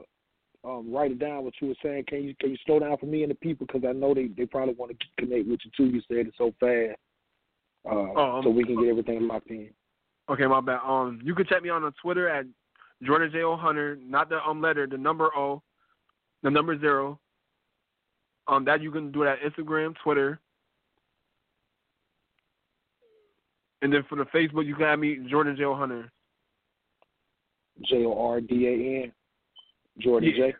um, write it down what you were saying. Can you can you slow down for me and the people because I know they they probably want to connect with you too. You said it so fast, uh, Oh, um, so we can get everything locked in. Okay, my bad. Um, you can check me on Twitter at Jordan J O Hunter, not the um letter, the number O, the number zero. Um, that you can do it at Instagram, Twitter, and then for the Facebook, you can have me Jordan J O Hunter. J O R D A N, Jordan Yeah. J.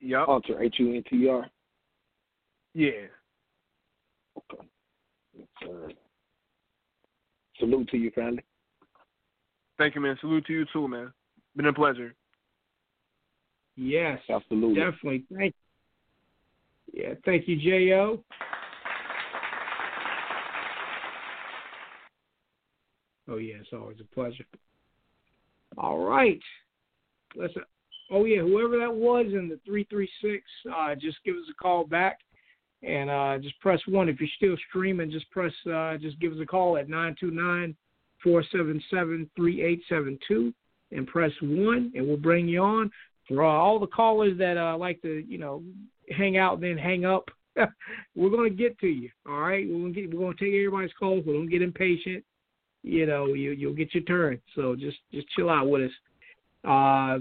Yep. Hunter H U N T R. Yeah. Okay. Yes, sir. Salute to you, family. Thank you, man. Salute to you too, man. Been a pleasure. Yes, Absolutely. definitely. Thank. Yeah, thank you, Jo. Oh yeah, it's always a pleasure. All right, let's. Oh yeah, whoever that was in the three three six, uh, just give us a call back, and uh, just press one. If you're still streaming, just press. Uh, just give us a call at nine two nine four seven seven three eight seven two, and press one, and we'll bring you on. For all the callers that uh, like to, you know, hang out then hang up, we're gonna get to you. All right, we're gonna get. We're gonna take everybody's calls. We don't get impatient. You know, you you'll get your turn. So just just chill out with us. Uh,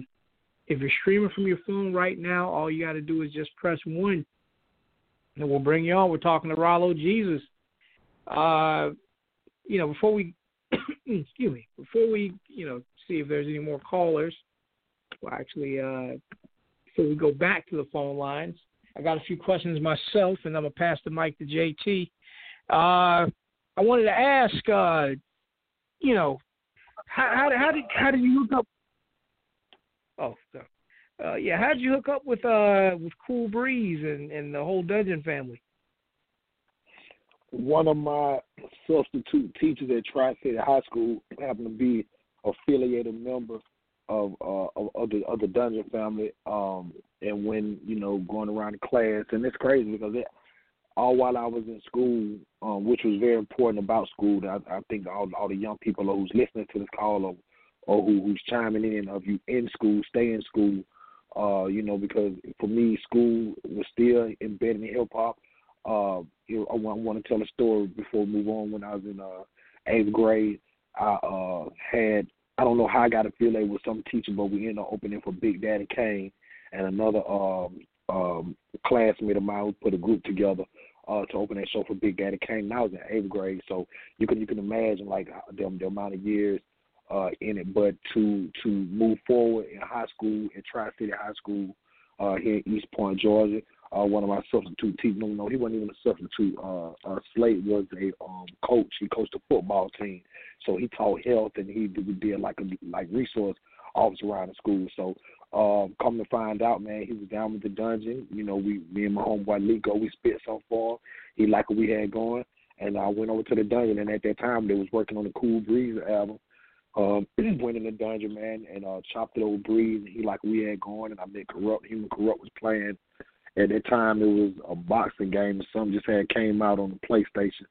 if you're streaming from your phone right now, all you got to do is just press one, and we'll bring you on. We're talking to Rallo Gesus. Uh, you know, before we excuse me, before we you know see if there's any more callers. Well, actually, uh, before we go back to the phone lines, I got a few questions myself, and I'm gonna pass the mic to JT. Uh, I wanted to ask, uh, you know, how, how, how did how did you look up? Oh, uh, yeah, how'd you hook up with uh with Cool Breeze and and the whole Dungeon family? One of my substitute teachers at Tri City High School happened to be affiliated member of uh of, the of the Dungeon family. Um, and when you know going around class, and it's crazy because it, all while I was in school, um, which was very important about school. I, I think all all the young people who's listening to this call or or who, who's chiming in of you in school, stay in school. Uh, you know, because for me, school was still embedded in hip hop. Uh, I, want, I want to tell a story before we move on. When I was in uh, eighth grade, I uh, had I don't know how I got affiliated with some teacher, but we ended up opening for Big Daddy Kane and another um, um, classmate of mine who put a group together uh, to open that show for Big Daddy Kane. And I was in eighth grade, so you can you can imagine like the, the amount of years uh, in it. But to to move forward in high school in Tri City High School uh, here in East Point, Georgia, uh, one of my substitute teachers, no, no, he wasn't even a substitute. Uh, uh, Slate was a um, coach. He coached a football team, so he taught health and he did, did like a like resource officer around the school. So um, come to find out, man, he was down with the dungeon. You know, we me and my homeboy Lico, we spit some for him. He liked what we had going, and I went over to the dungeon. And at that time, they was working on the Cool Breeze album. Um, went in the dungeon, man, and uh, chopped it over Breeze. And he what we had going, and I met Corrupt. Human Corrupt was playing. At that time, it was a boxing game, and something just had came out on the PlayStation.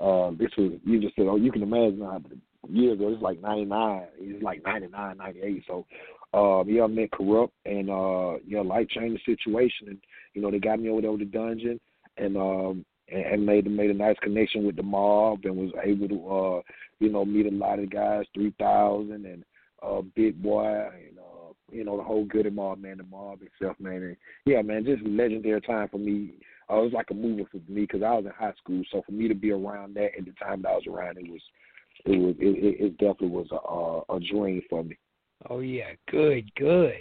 Uh, this was you just said, oh, you can imagine how years ago. It's like ninety nine. It's like ninety nine, ninety eight. So um, yeah, I met Corrupt and uh, yeah, life changed the situation, and you know they got me over there with the dungeon, and um, and, and made made a nice connection with the mob, and was able to uh, you know meet a lot of guys, three thousand and uh, Big Boi, and uh, you know the whole Goodie Mob, man, the mob itself, man, and yeah, man, just legendary time for me. Uh, it was like a movie for me because I was in high school, so for me to be around that at the time that I was around, it was it was it, it definitely was a, a dream for me. Oh yeah, good, good.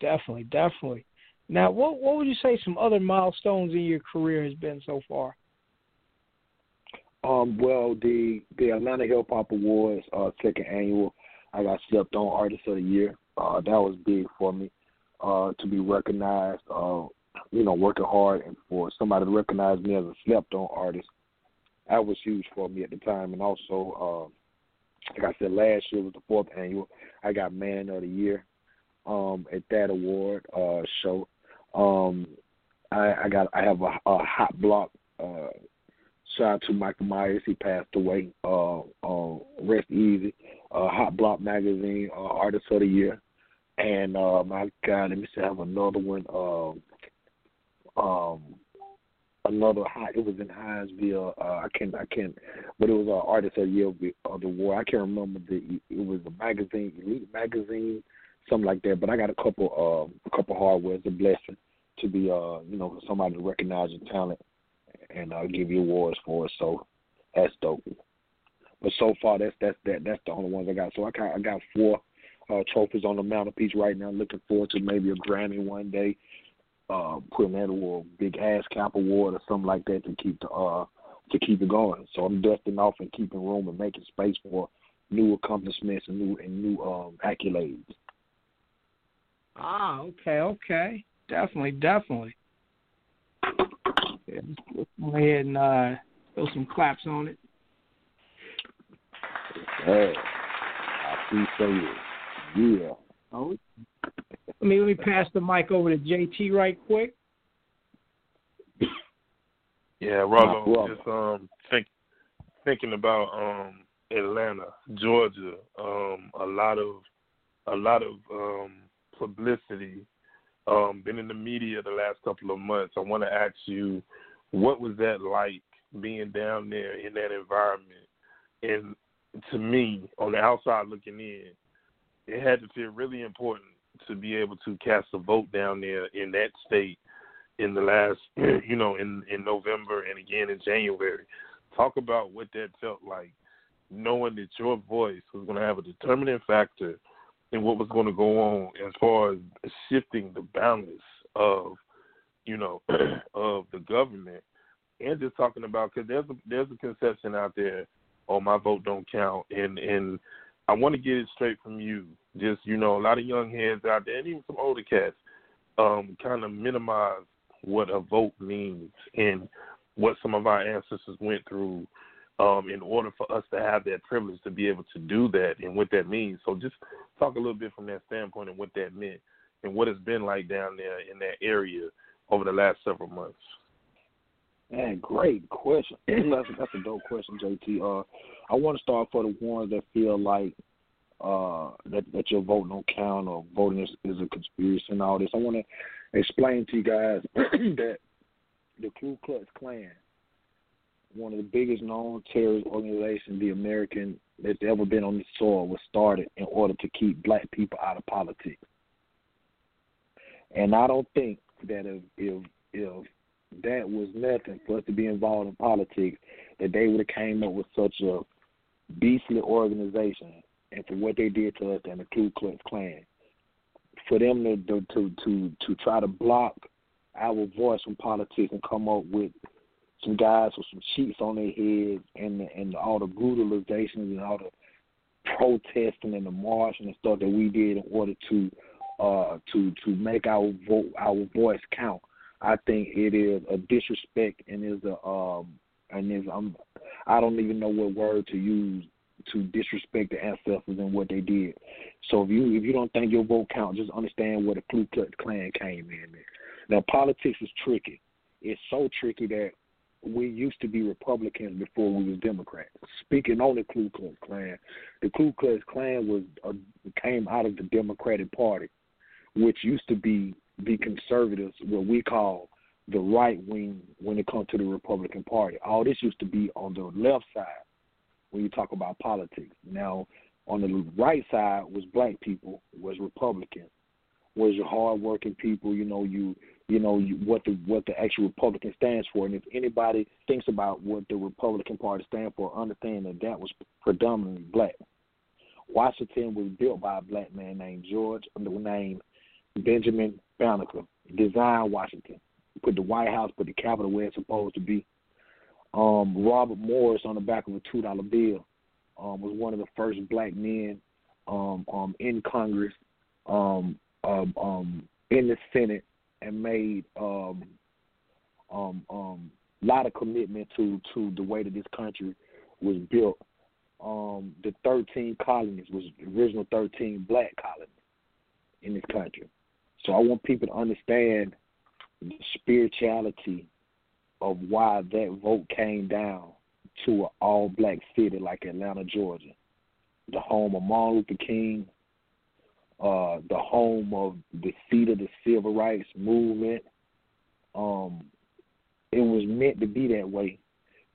Definitely, definitely. Now, what what would you say some other milestones in your career has been so far? Um, well, the the Atlanta Hip Hop Awards, uh, second annual, I got slept on Artist of the Year. Uh, that was big for me, uh, to be recognized. Uh, you know, working hard and for somebody to recognize me as a slept on artist, that was huge for me at the time. And also, uh, like I said, last year was the fourth annual. I got Man of the Year um, at that award uh, show. Um, I, I got I have a, a hot block. Uh, shout out to Michael Myers. He passed away. Uh, uh, rest easy. Uh, hot block magazine uh, artist of the year. And uh, my God, let me see. I have another one. Um, um, another high. It was in Hinesville. Uh, I can't. I can't. But it was uh, artist of the year of the war. I can't remember the. It was a magazine, Elite magazine, something like that. But I got a couple. Uh, a couple hardware. It's a blessing to be. Uh, you know, somebody to recognize your talent and uh, give you awards for it. So that's dope. But so far, that's that's that that's the only ones I got. So I got I got four uh, trophies on the mantelpiece right now. Looking forward to maybe a Grammy one day uh, putting that award, big ass cap award or something like that to keep the uh to keep it going. So I'm dusting off and keeping room and making space for new accomplishments and new and new um accolades. Ah, okay, okay, definitely, definitely. Yeah, go ahead and uh, throw some claps on it. Hey, I appreciate it. Yeah. Oh, let me let me pass the mic over to JT right quick. Yeah, Rallo, just um think thinking about um Atlanta, Georgia, um, a lot of a lot of um publicity, um, been in the media the last couple of months. I wanna ask you, what was that like being down there in that environment? And to me, on the outside looking in, it had to feel really important to be able to cast a vote down there in that state in the last, you know, in in November and again in January. Talk about what that felt like, knowing that your voice was going to have a determining factor in what was going to go on as far as shifting the balance of, you know, of the government, and just talking about because there's a there's a conception out there, oh my vote don't count, and and I want to get it straight from you just you know a lot of young heads out there, and even some older cats, um, kind of minimize what a vote means and what some of our ancestors went through um, in order for us to have that privilege to be able to do that and what that means. So just talk a little bit from that standpoint and what that meant and what it's been like down there in that area over the last several months. Man, great question. that's, that's a dope question, JT. Uh, I want to start for the ones that feel like uh, that that your vote don't count or voting is, is a conspiracy and all this. I want to explain to you guys that the Ku Klux Klan, one of the biggest known terrorist organizations, the American that's ever been on the soil, was started in order to keep black people out of politics. And I don't think that if if if that was nothing for us to be involved in politics, that they would have came up with such a beastly organization and for what they did to us and the Ku Klux Klan. For them to to to to, try to block our voice from politics and come up with some guys with some sheets on their heads and and all the brutalizations and all the protesting and the marching and stuff that we did in order to uh to to make our vote our voice count. I think it is a disrespect and is a um and is I'm I don't even know what word to use to disrespect the ancestors and what they did. So if you if you don't think your vote counts, just understand where the Ku Klux Klan came in. Now politics is tricky. It's so tricky that we used to be Republicans before we was Democrats. Speaking on the Ku Klux Klan, the Ku Klux Klan was uh, came out of the Democratic Party, which used to be the conservatives, what we call the right wing when it comes to the Republican Party. All this used to be on the left side when you talk about politics. Now, on the right side was black people, was Republican, was your hardworking people. You know, you you know you, what the what the actual Republican stands for. And if anybody thinks about what the Republican Party stands for, understand that that was predominantly black. Washington was built by a black man named George, under named Benjamin Banneker. Designed Washington, put the White House, put the Capitol where it's supposed to be. Um, Robert Morris on the back of a two dollar bill um, was one of the first black men um, um, in Congress, um, um, um, in the Senate, and made um, um, um, a lot of commitment to to the way that this country was built. Um, the 13 colonies was the original 13 black colonies in this country. So I want people to understand the spirituality of why that vote came down to an all black city like Atlanta, Georgia, the home of Martin Luther King, uh, the home of the seat of the civil rights movement. Um, it was meant to be that way.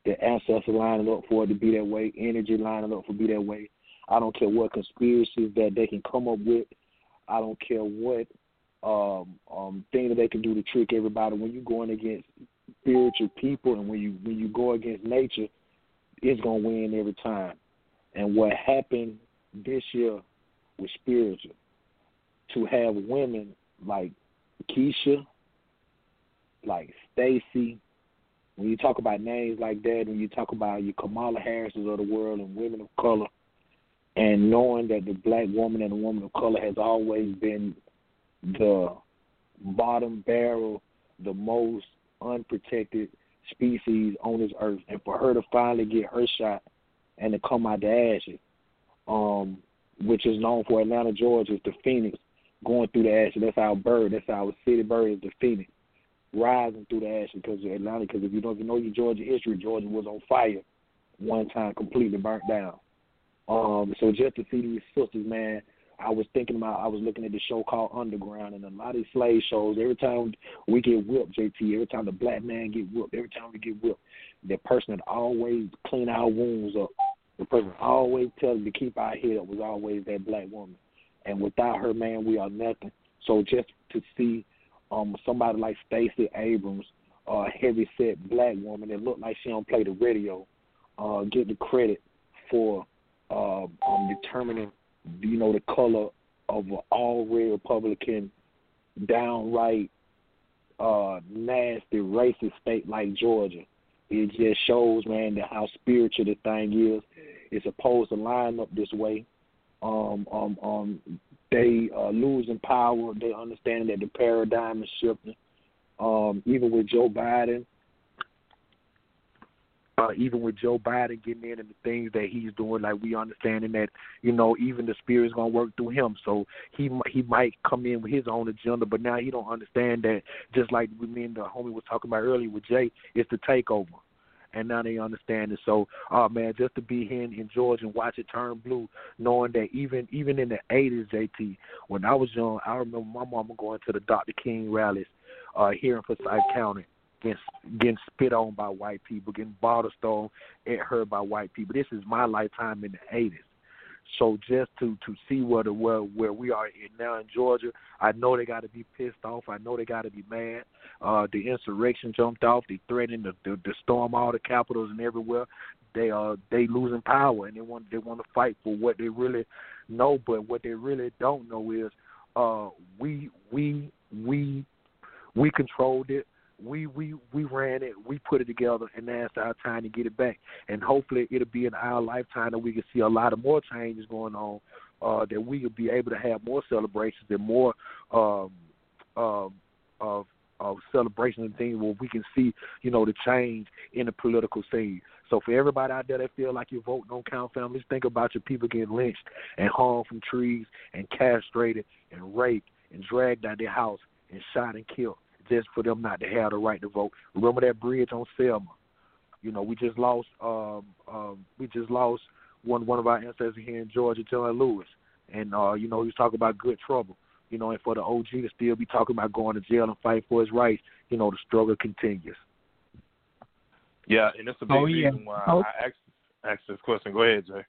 The ancestors lining up for it to be that way, energy lining up for it to be that way. I don't care what conspiracies that they can come up with. I don't care what um, um, thing that they can do to trick everybody. When you're going against spiritual people, and when you when you go against nature, it's gonna win every time. And what happened this year was spiritual. To have women like Keisha, like Stacey, when you talk about names like that, when you talk about your Kamala Harrises of the world and women of color, and knowing that the black woman and the woman of color has always been the bottom barrel, the most unprotected species on this earth, and for her to finally get her shot and to come out the ashes, um, which is known for Atlanta, Georgia, is the phoenix going through the ashes. That's our bird. That's our city bird is the phoenix rising through the ashes because Atlanta. Because if you don't know your Georgia history, Georgia was on fire one time, completely burnt down. Um, so just to see these sisters, man, I was thinking about I was looking at the show called Underground and a lot of these slave shows, every time we get whipped, JT, every time the black man get whipped, every time we get whipped, the person that always clean our wounds up, the person always tell us to keep our head up was always that black woman. And without her man we are nothing. So just to see um somebody like Stacey Abrams, a uh, heavy set black woman that looked like she don't play the radio, uh, get the credit for uh, um, determining you know, the color of an all red Republican, downright uh, nasty racist state like Georgia. It just shows, man, that how spiritual the thing is. It's supposed to line up this way. Um, um, um, they uh, losing power. They understand that the paradigm is shifting. Um, even with Joe Biden, uh, even with Joe Biden getting in and the things that he's doing, like we understanding that you know even the spirit's gonna work through him. So he he might come in with his own agenda, but now he don't understand that. Just like we me and the homie was talking about earlier with Jay, it's the takeover. And now they understand it. So, oh man, just to be here in, in Georgia and watch it turn blue, knowing that even even in the '80s, JT, when I was young, I remember my mama going to the Dr. King rallies uh, here in Forsyth County getting getting spit on by white people, getting bottle stone at her by white people. This is my lifetime in the eighties. So just to to see where the where where we are in now in Georgia, I know they got to be pissed off. I know they got to be mad. Uh, the insurrection jumped off. They threatening to, to storm all the capitals and everywhere. They uh they losing power and they want they want to fight for what they really know, but what they really don't know is uh we we we we controlled it we we we ran it, we put it together, and now it's our time to get it back. And hopefully, it'll be in our lifetime that we can see a lot of more changes going on. Uh, that we will be able to have more celebrations and more um, um, of of celebrations and things where we can see, you know, the change in the political scene. So for everybody out there that feel like your vote don't count, families, think about your people getting lynched and hung from trees and castrated and raped and dragged out of their house and shot and killed just for them not to have the right to vote. Remember that bridge on Selma? You know, we just lost um um we just lost one one of our ancestors here in Georgia, John Lewis. And uh, you know, he was talking about good trouble. You know, and for the OG to still be talking about going to jail and fight for his rights, you know, the struggle continues. Yeah, and it's a big Oh, yeah. reason why Oh. I asked asked this question. Go ahead, Jay.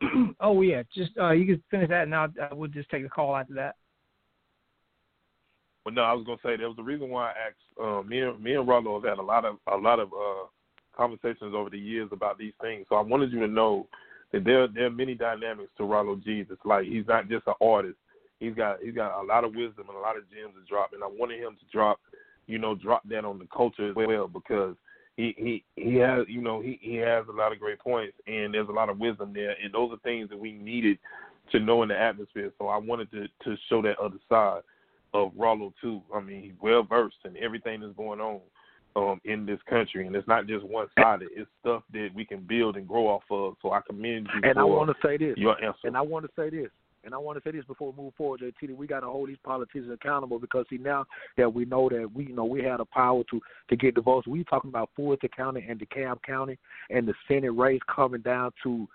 oh yeah, just uh, you can finish that, and I'll, uh, we'll just take a call after that. Well, no, I was gonna say there was a reason why I asked. Uh, me and me and Rallo have had a lot of a lot of uh, conversations over the years about these things. So I wanted you to know that there there are many dynamics to Rallo Gesus. Like he's not just an artist. He's got he's got a lot of wisdom and a lot of gems to drop. And I wanted him to drop, you know, drop that on the culture as well because he he he has you know he he has a lot of great points and there's a lot of wisdom there and those are things that we needed to know in the atmosphere. So I wanted to to show that other side of Rallo too. I mean, he's well versed in everything that's going on um, in this country, and it's not just one sided. It's stuff that we can build and grow off of. So I commend you And for I want to say this. your answer. And I want to say this. And I want to say this before we move forward, JT. We got to hold these politicians accountable because see now that we know that we you know we have the power to to get the votes. We talking about Fulton County and DeKalb County and the Senate race coming down to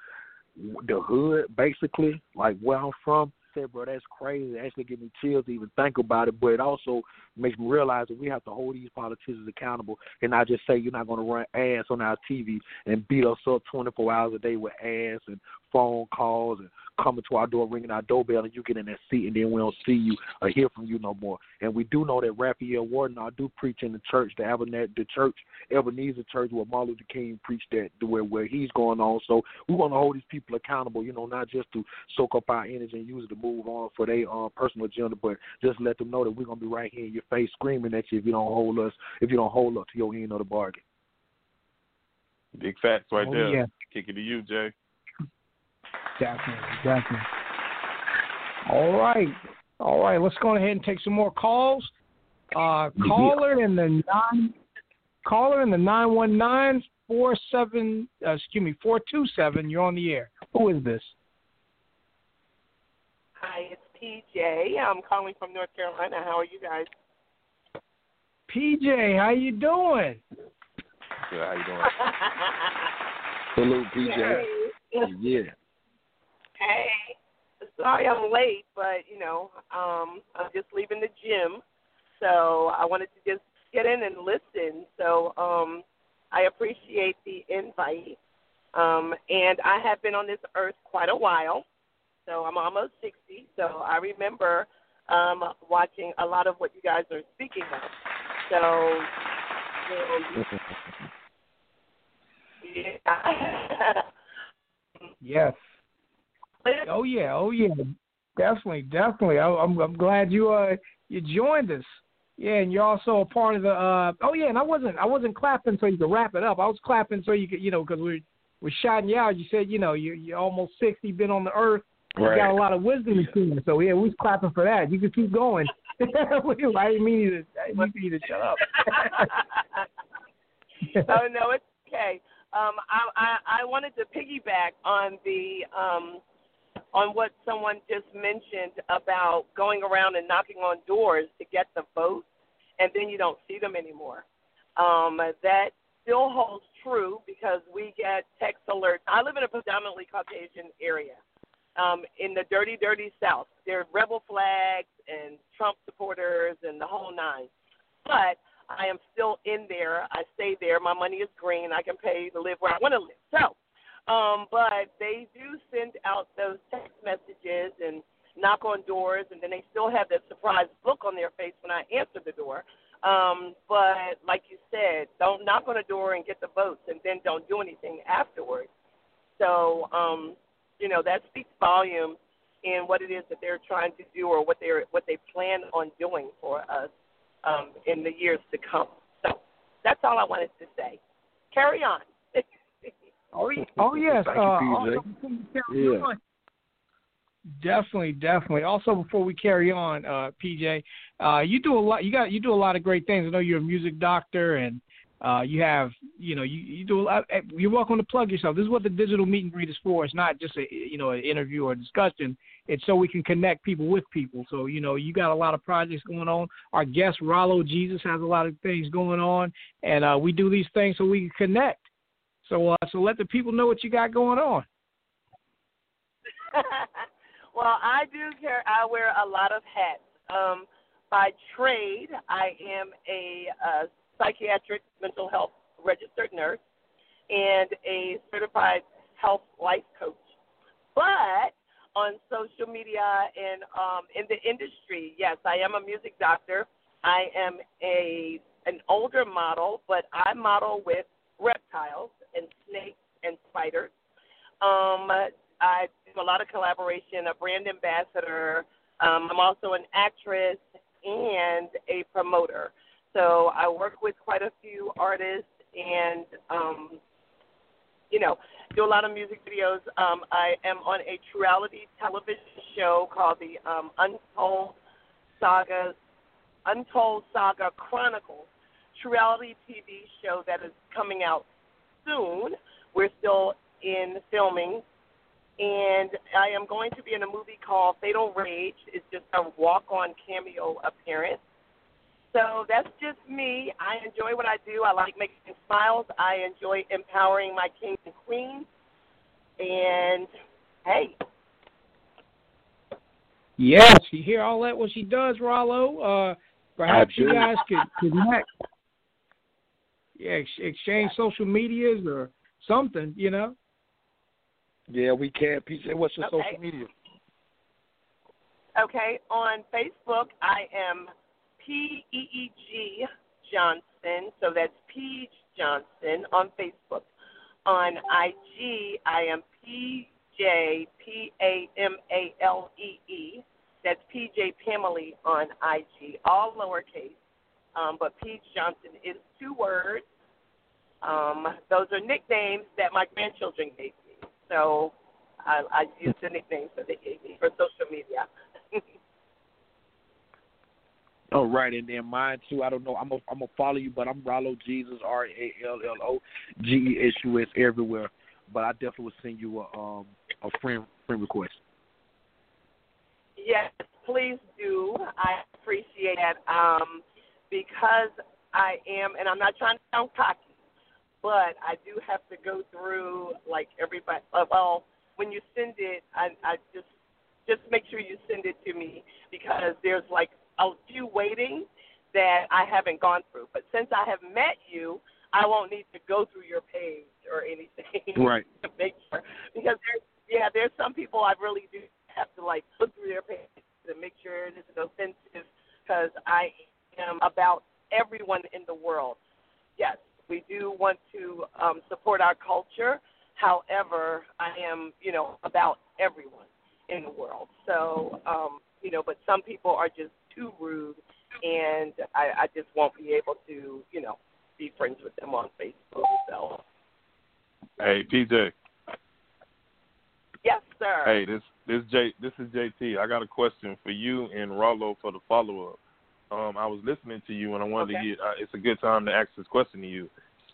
the hood, basically, like where I'm from. Said, bro, that's crazy. It actually give me chills to even think about it. But it also makes me realize that we have to hold these politicians accountable and not just say you're not going to run ads on our TV and beat us up 24 hours a day with ads and phone calls and coming to our door, ringing our doorbell, and you get in that seat, and then we don't see you or hear from you no more. And we do know that Raphael Warnock, I do preach in the church, the Ebenezer, the church, Ebenezer Church, where Martin Luther King preached that, where where he's going on. So we want to hold these people accountable, you know, not just to soak up our energy and use it to move on for their uh, personal agenda, but just let them know that we're gonna be right here in your face, screaming at you if you don't hold us, if you don't hold up to your end of the bargain. Big facts right Oh, there. yeah. Kick it to you, Jay. Definitely, definitely. All right, all right. Let's go ahead and take some more calls. Uh, caller in the nine, caller in the nine one nine four seven. Uh, excuse me, four two seven. You're on the air. Who is this? Hi, it's PJ. I'm calling from North Carolina. How are you guys? PJ. How you doing? Good. How you doing? Hello, PJ. Hey. Yeah. Hey. Sorry I'm late, but you know, um, I'm just leaving the gym, so I wanted to just get in and listen. So um, I appreciate the invite, um, and I have been on this earth quite a while. So I'm almost 60. So I remember um, watching a lot of what you guys are speaking of. So yeah. Yes. Oh yeah. Oh yeah. Definitely. Definitely. I, I'm I'm glad you uh you joined us. Yeah, and you're also a part of the. uh Oh yeah, and I wasn't I wasn't clapping so you could wrap it up. I was clapping so you could you know because we're. we're shouting you out. You said you know you you're almost sixty, been on the earth You got a lot of wisdom in you. So yeah, we was clapping for that. You can keep going. I didn't mean you to. I didn't mean you to shut up. oh no, it's okay. Um, I, I I wanted to piggyback on the um, on what someone just mentioned about going around and knocking on doors to get the vote, and then you don't see them anymore. Um, that still holds true because we get text alerts. I live in a predominantly Caucasian area. Um, in the dirty, dirty South, there are rebel flags and Trump supporters and the whole nine. But I am still in there. I stay there. My money is green. I can pay to live where I want to live. So, um, but they do send out those text messages and knock on doors, and then they still have that surprised look on their face when I answer the door. Um, but like you said, don't knock on a door and get the votes, and then don't do anything afterwards. So, um, you know, that speaks volumes in what it is that they're trying to do or what they're what they plan on doing for us um, in the years to come. So that's all I wanted to say. Carry on. oh, oh yes. Thank uh, you, also, Yeah. Definitely, definitely. Also, before we carry on, uh, PJ, uh, you do a lot. You got you do a lot of great things. I know you're a music doctor, and uh, you have you know you, you do a lot. eh, You're welcome to plug yourself. This is what the digital meet and greet is for. It's not just a you know an interview or a discussion. It's so we can connect people with people. So you know you got a lot of projects going on. Our guest Rallo Gesus has a lot of things going on, and uh, we do these things so we can connect. So uh, so let the people know what you got going on. well, I do care. I wear a lot of hats. Um, by trade, I am a, uh psychiatric mental health registered nurse and a certified health life coach. But on social media and um, in the industry, yes, I am a music doctor. I am a an older model, but I model with reptiles and snakes and spiders. Um, I do a lot of collaboration, a brand ambassador. Um, I'm also an actress and a promoter. So I work with quite a few artists and, um, you know, do a lot of music videos. Um, I am on a reality television show called the um, Untold Saga, Untold Saga Chronicles, reality TV show that is coming out soon. We're still in filming. And I am going to be in a movie called Fatal Rage. It's just a walk on cameo appearance. So that's just me. I enjoy what I do. I like making smiles. I enjoy empowering my kings and queens. And hey, Yes, you hear all that what she does, Rallo. Uh, perhaps you do. guys could connect. Yeah, ex- exchange social medias or something, you know. Yeah, we can. PJ, what's your Okay. social media? okay, on Facebook, I am P E E G Johnson. So that's Peach Johnson on Facebook. On IG, I am P J P A M A L E E. That's PJ Pamela on IG, all lowercase. Um, but Peach Johnson is two words. Um, those are nicknames that my grandchildren gave me. So I, I use the nicknames that they gave me for social media. All right, and then mine too. I don't know. I'm gonna I'm gonna follow you, but I'm Rallo Gesus R A L L O G E S U S everywhere. But I definitely will send you a um a friend friend request. Yes, please do. I appreciate that. Um, because I am, and I'm not trying to sound cocky, but I do have to go through like everybody. Uh, well, when you send it, I, I just just make sure you send it to me because there's like a few waiting that I haven't gone through. But since I have met you, I won't need to go through your page or anything Right. to make sure because there's yeah, there's some people I really do have to like look through their page to make sure this is offensive because I am about everyone in the world. Yes, we do want to um, support our culture. However, I am, you know, about everyone in the world. So, um, you know, but some people are just too rude, and I, I just won't be able to, you know, be friends with them on Facebook. So, Hey, PJ. yes. sir. Hey, this this J this is JT. I got a question for you and Rollo for the follow up. Um, I was listening to you and I wanted Okay. to get. Uh, it's a good time to ask this question to you.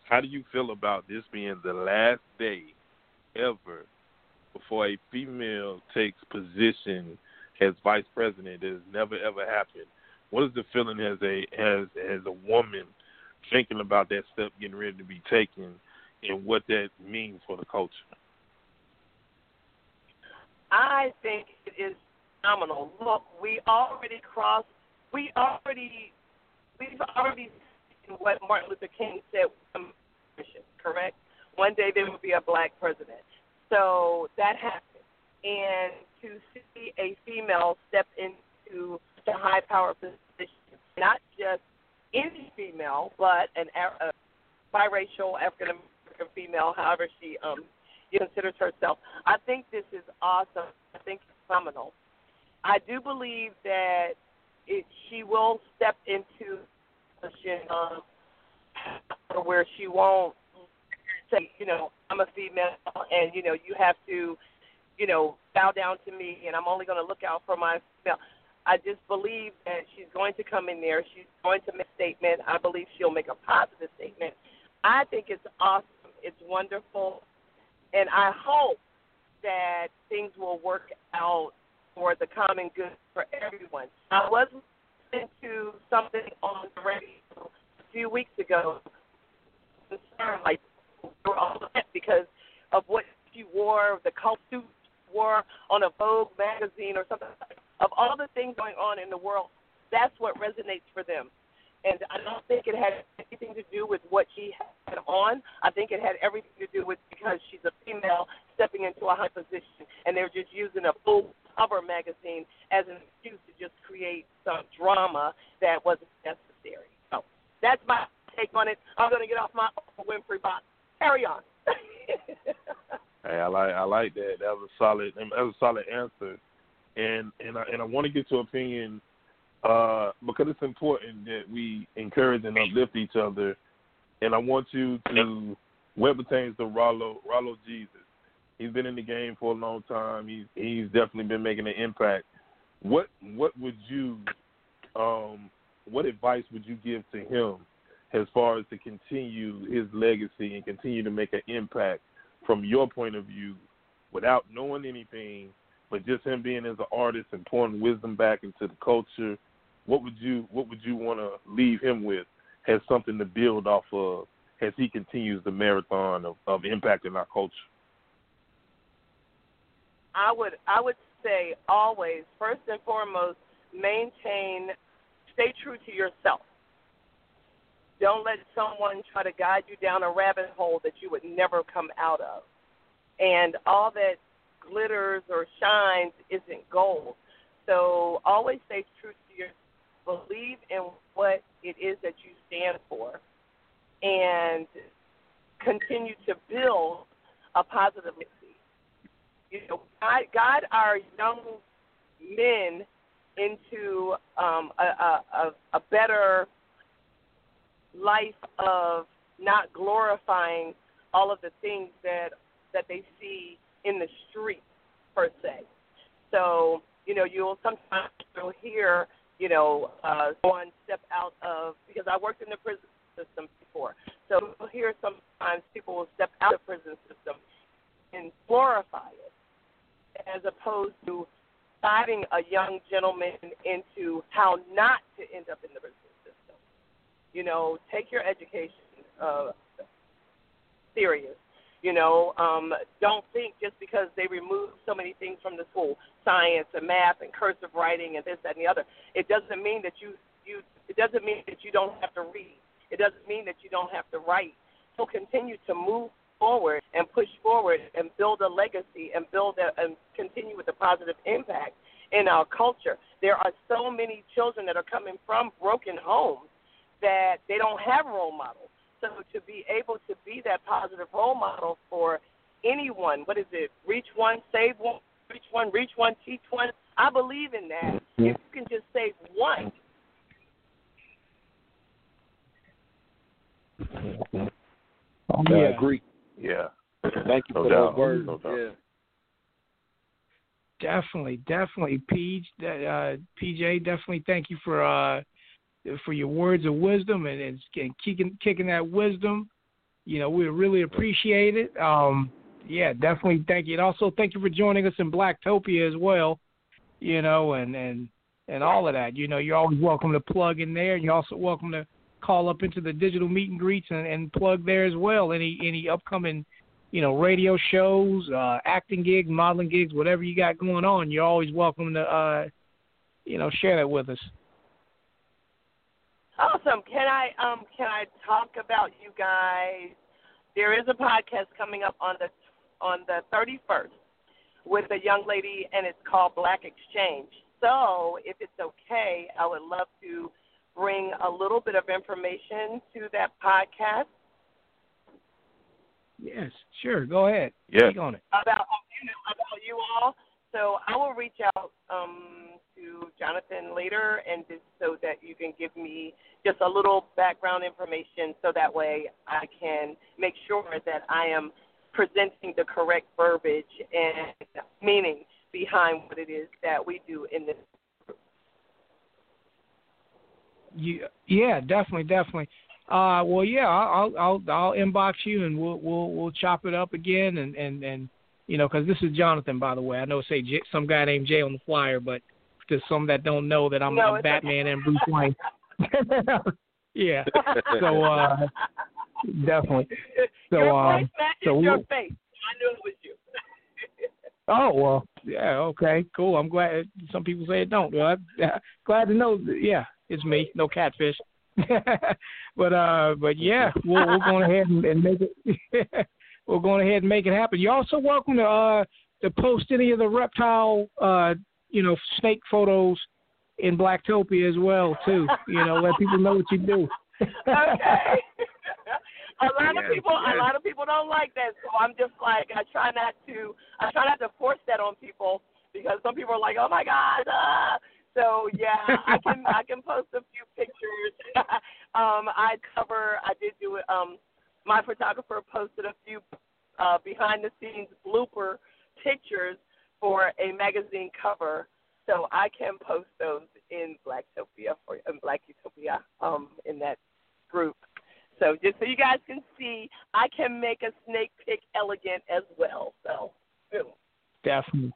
How do you feel about this being the last day ever before a female takes position as vice president? It has never ever happened. What is the feeling as a as as a woman thinking about that step getting ready to be taken and what that means for the culture? I think it is phenomenal. Look, we already crossed. We already, we've already seen what Martin Luther King said. Correct. One day there will be a black president. So that happened, and to see a female step into the high power position, not just any female, but an a biracial African American female, however she um considers herself. I think this is awesome. I think it's phenomenal. I do believe that it, she will step into a position of where she won't say, you know, I'm a female and, you know, you have to, you know, bow down to me and I'm only going to look out for my female. I just believe that she's going to come in there. She's going to make a statement. I believe she'll make a positive statement. I think it's awesome. It's wonderful. And I hope that things will work out for the common good for everyone. I was listening to something on the radio a few weeks ago, like they were all upset because of what she wore, the cult suit wore on a Vogue magazine or something. Of all the things going on in the world, that's what resonates for them. And I don't think it had anything to do with what she had on. I think it had everything to do with because she's a female stepping into a high position, and they're just using a full cover magazine as an excuse to just create some drama that wasn't necessary. So that's my take on it. I'm going to get off my Winfrey box. Carry on. Hey, I like I like that. That was a solid. That was a solid answer, and and I, and I want to get your opinion uh, because it's important that we encourage and uplift each other. And I want you to, what pertains to Rallo Rallo Gesus. He's been in the game for a long time. He's he's definitely been making an impact. What what would you, um, what advice would you give to him as far as to continue his legacy and continue to make an impact from your point of view without knowing anything, but just him being as an artist and pouring wisdom back into the culture, what would you what would you want to leave him with as something to build off of as he continues the marathon of, of impacting our culture? I would I would say always first and foremost maintain stay true to yourself. Don't let someone try to guide you down a rabbit hole that you would never come out of. And all that glitters or shines isn't gold. So always stay true to your believe in what it is that you stand for and continue to build a positive legacy. You know, guide, guide our young men into um, a, a, a, a better life of not glorifying all of the things that that they see in the street per se. So you know you'll sometimes you'll hear you know uh, someone step out of because I worked in the prison system before. So you'll hear sometimes people will step out of the prison system and glorify it as opposed to guiding a young gentleman into how not to end up in the prison. You know, take your education uh, serious. You know, um, don't think just because they remove so many things from the school, science and math and cursive writing and this, that, and the other, it doesn't mean that you you it doesn't mean that you don't have to read. It doesn't mean that you don't have to write. So continue to move forward and push forward and build a legacy and build a, and continue with a positive impact in our culture. There are so many children that are coming from broken homes that they don't have role models. So to be able to be that positive role model for anyone, what is it? Reach one, save one, reach one, reach one, teach one. I believe in that. If you can just save one, Okay, Yeah. I agree. Yeah. Thank you No for doubt. those words. No doubt. yeah. Definitely, definitely, PJ. Uh, PJ, definitely. Thank you for uh, for your words of wisdom and, and kicking kicking that wisdom. You know, we really appreciate it. Um, yeah, definitely. Thank you, and also thank you for joining us in Blacktopia as well. You know, and and and all of that. You know, you're always welcome to plug in there. You're also welcome to call up into the digital meet and greets and, and plug there as well. Any any upcoming, you know, radio shows, uh, acting gigs, modeling gigs, whatever you got going on, you're always welcome to, uh, you know, share that with us. Awesome. Can I um can I talk about you guys? There is a podcast coming up on the on the 31st with a young lady, and it's called Black Exchange. So, if it's okay, I would love to bring a little bit of information to that podcast. Yes, sure. Go ahead. Yeah. Speak on it. About you know, about you all. So I will reach out um, Jonathan later, and just so that you can give me just a little background information, so that way I can make sure that I am presenting the correct verbiage and meaning behind what it is that we do in this. You, yeah, definitely, definitely. Uh, well, yeah, I'll I'll I'll inbox you and we'll we'll we'll chop it up again and and and you know because this is Jonathan by the way. I know say J, some guy named Jay on the flyer, but to some that don't know that I'm, no, I'm Batman and Bruce Wayne. yeah. So uh, definitely. So your um, so your we'll, face. I knew it was you. Oh well, yeah, okay, cool. I'm glad. Some people say it don't. Well, I'm glad to know. Yeah, it's me. No catfish. but uh, but yeah, we're, we're going ahead and, and make it. we're going ahead and make it happen. You're also welcome to uh to post any of the reptile uh you know snake photos in Blacktopia as well too. You know, let people know what you do. okay. a lot of Yes, people, a lot of people don't like that, so I'm just like, I try not to, I try not to force that on people because some people are like, oh my god. Uh. So yeah, I can I can post a few pictures. um, I cover, I did do it. Um, my photographer posted a few uh, behind the scenes blooper pictures for a magazine cover. So I can post those in Blacktopia for in Black Utopia um, in that group. So just so you guys can see, I can make a snake pick elegant as well. So boom. Definitely.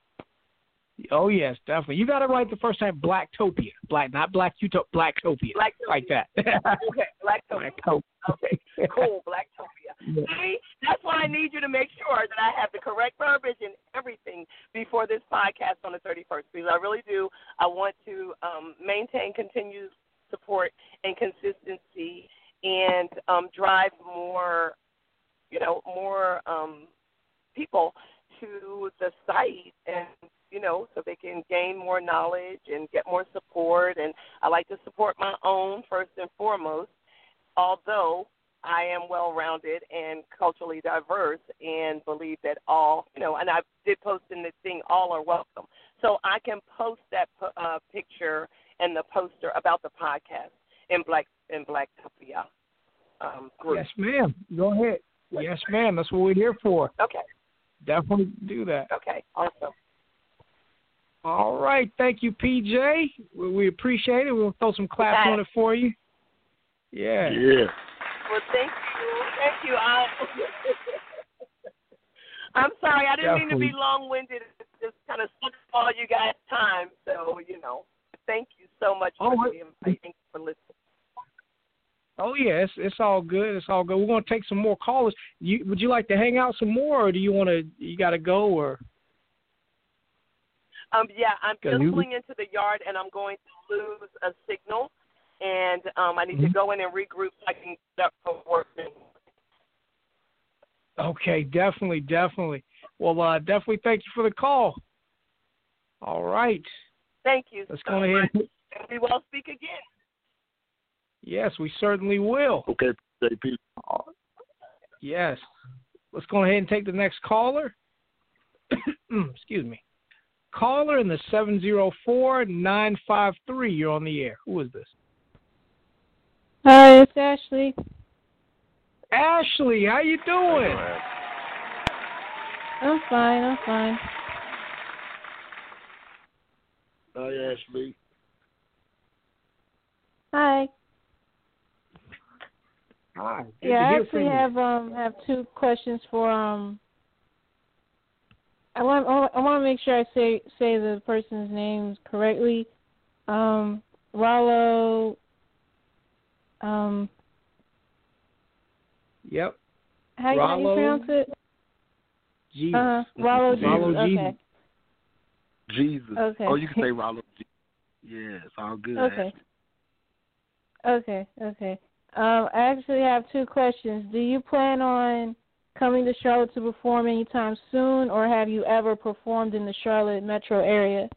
Oh yes, definitely. You got it right the first time. Blacktopia, black, not Black Utopia, Blacktopia, Blacktopia. like that. okay, Blacktopia. Blacktopia. Okay, cool, Blacktopia. Yeah. See, that's why I need you to make sure that I have the correct verbiage and everything before this podcast on the 31st, because I really do. I want to um, maintain continued support and consistency, and um, drive more, you know, more um, people to the site and you know so they can gain more knowledge and get more support and I like to support my own first and foremost although I am well rounded and culturally diverse and believe that all you know and I did post in this thing all are welcome so I can post that uh, picture and the poster about the podcast in black in blacktopia um group Yes, ma'am. Go ahead. Yes, ma'am. That's what we're here for. okay Definitely do that. okay awesome All right. Thank you, PJ. We, we appreciate it. We'll throw some claps on it for you. Yeah. Yeah. Well, thank you. Thank you. I, I'm sorry. I didn't mean to be long-winded. It just kind of sucked all you guys' time. So, you know, thank you so much Oh, for what- the invite. Thank you for listening. Oh yeah, it's, it's all good. It's all good. We're gonna take some more callers. You would you like to hang out some more, or do you want to? You got to go, or Um, yeah, I'm Good. just You- pulling into the yard, and I'm going to lose a signal, and um, I need to Mhm. go in and regroup so I can get up for work. okay, definitely, definitely. Well, uh, definitely thank you for the call. All right, Thank you let's so go ahead. much. And we will speak again. Yes, we certainly will. Okay, JP. Yes. Let's go ahead and take the next caller. Excuse me. Caller in the 704-953. You're on the air. Who is this? Hi, it's Ashley. Ashley, how you doing? I'm fine. I'm fine. Hi, Ashley. Hi. Hi. Yeah, I actually have um have two questions for um. I want I want to make sure I say say the person's names correctly. Um, Rallo. Um. Yep. How, how do you pronounce it? Gesus. Uh, Rallo Gesus. Rallo Gesus. Okay. Gesus. Okay. Oh, you can say Rallo. Gesus. Yeah, it's all good. Okay. Okay. Okay. Um, I actually have two questions. Do you plan on coming to Charlotte to perform anytime soon, or have you ever performed in the Charlotte metro area?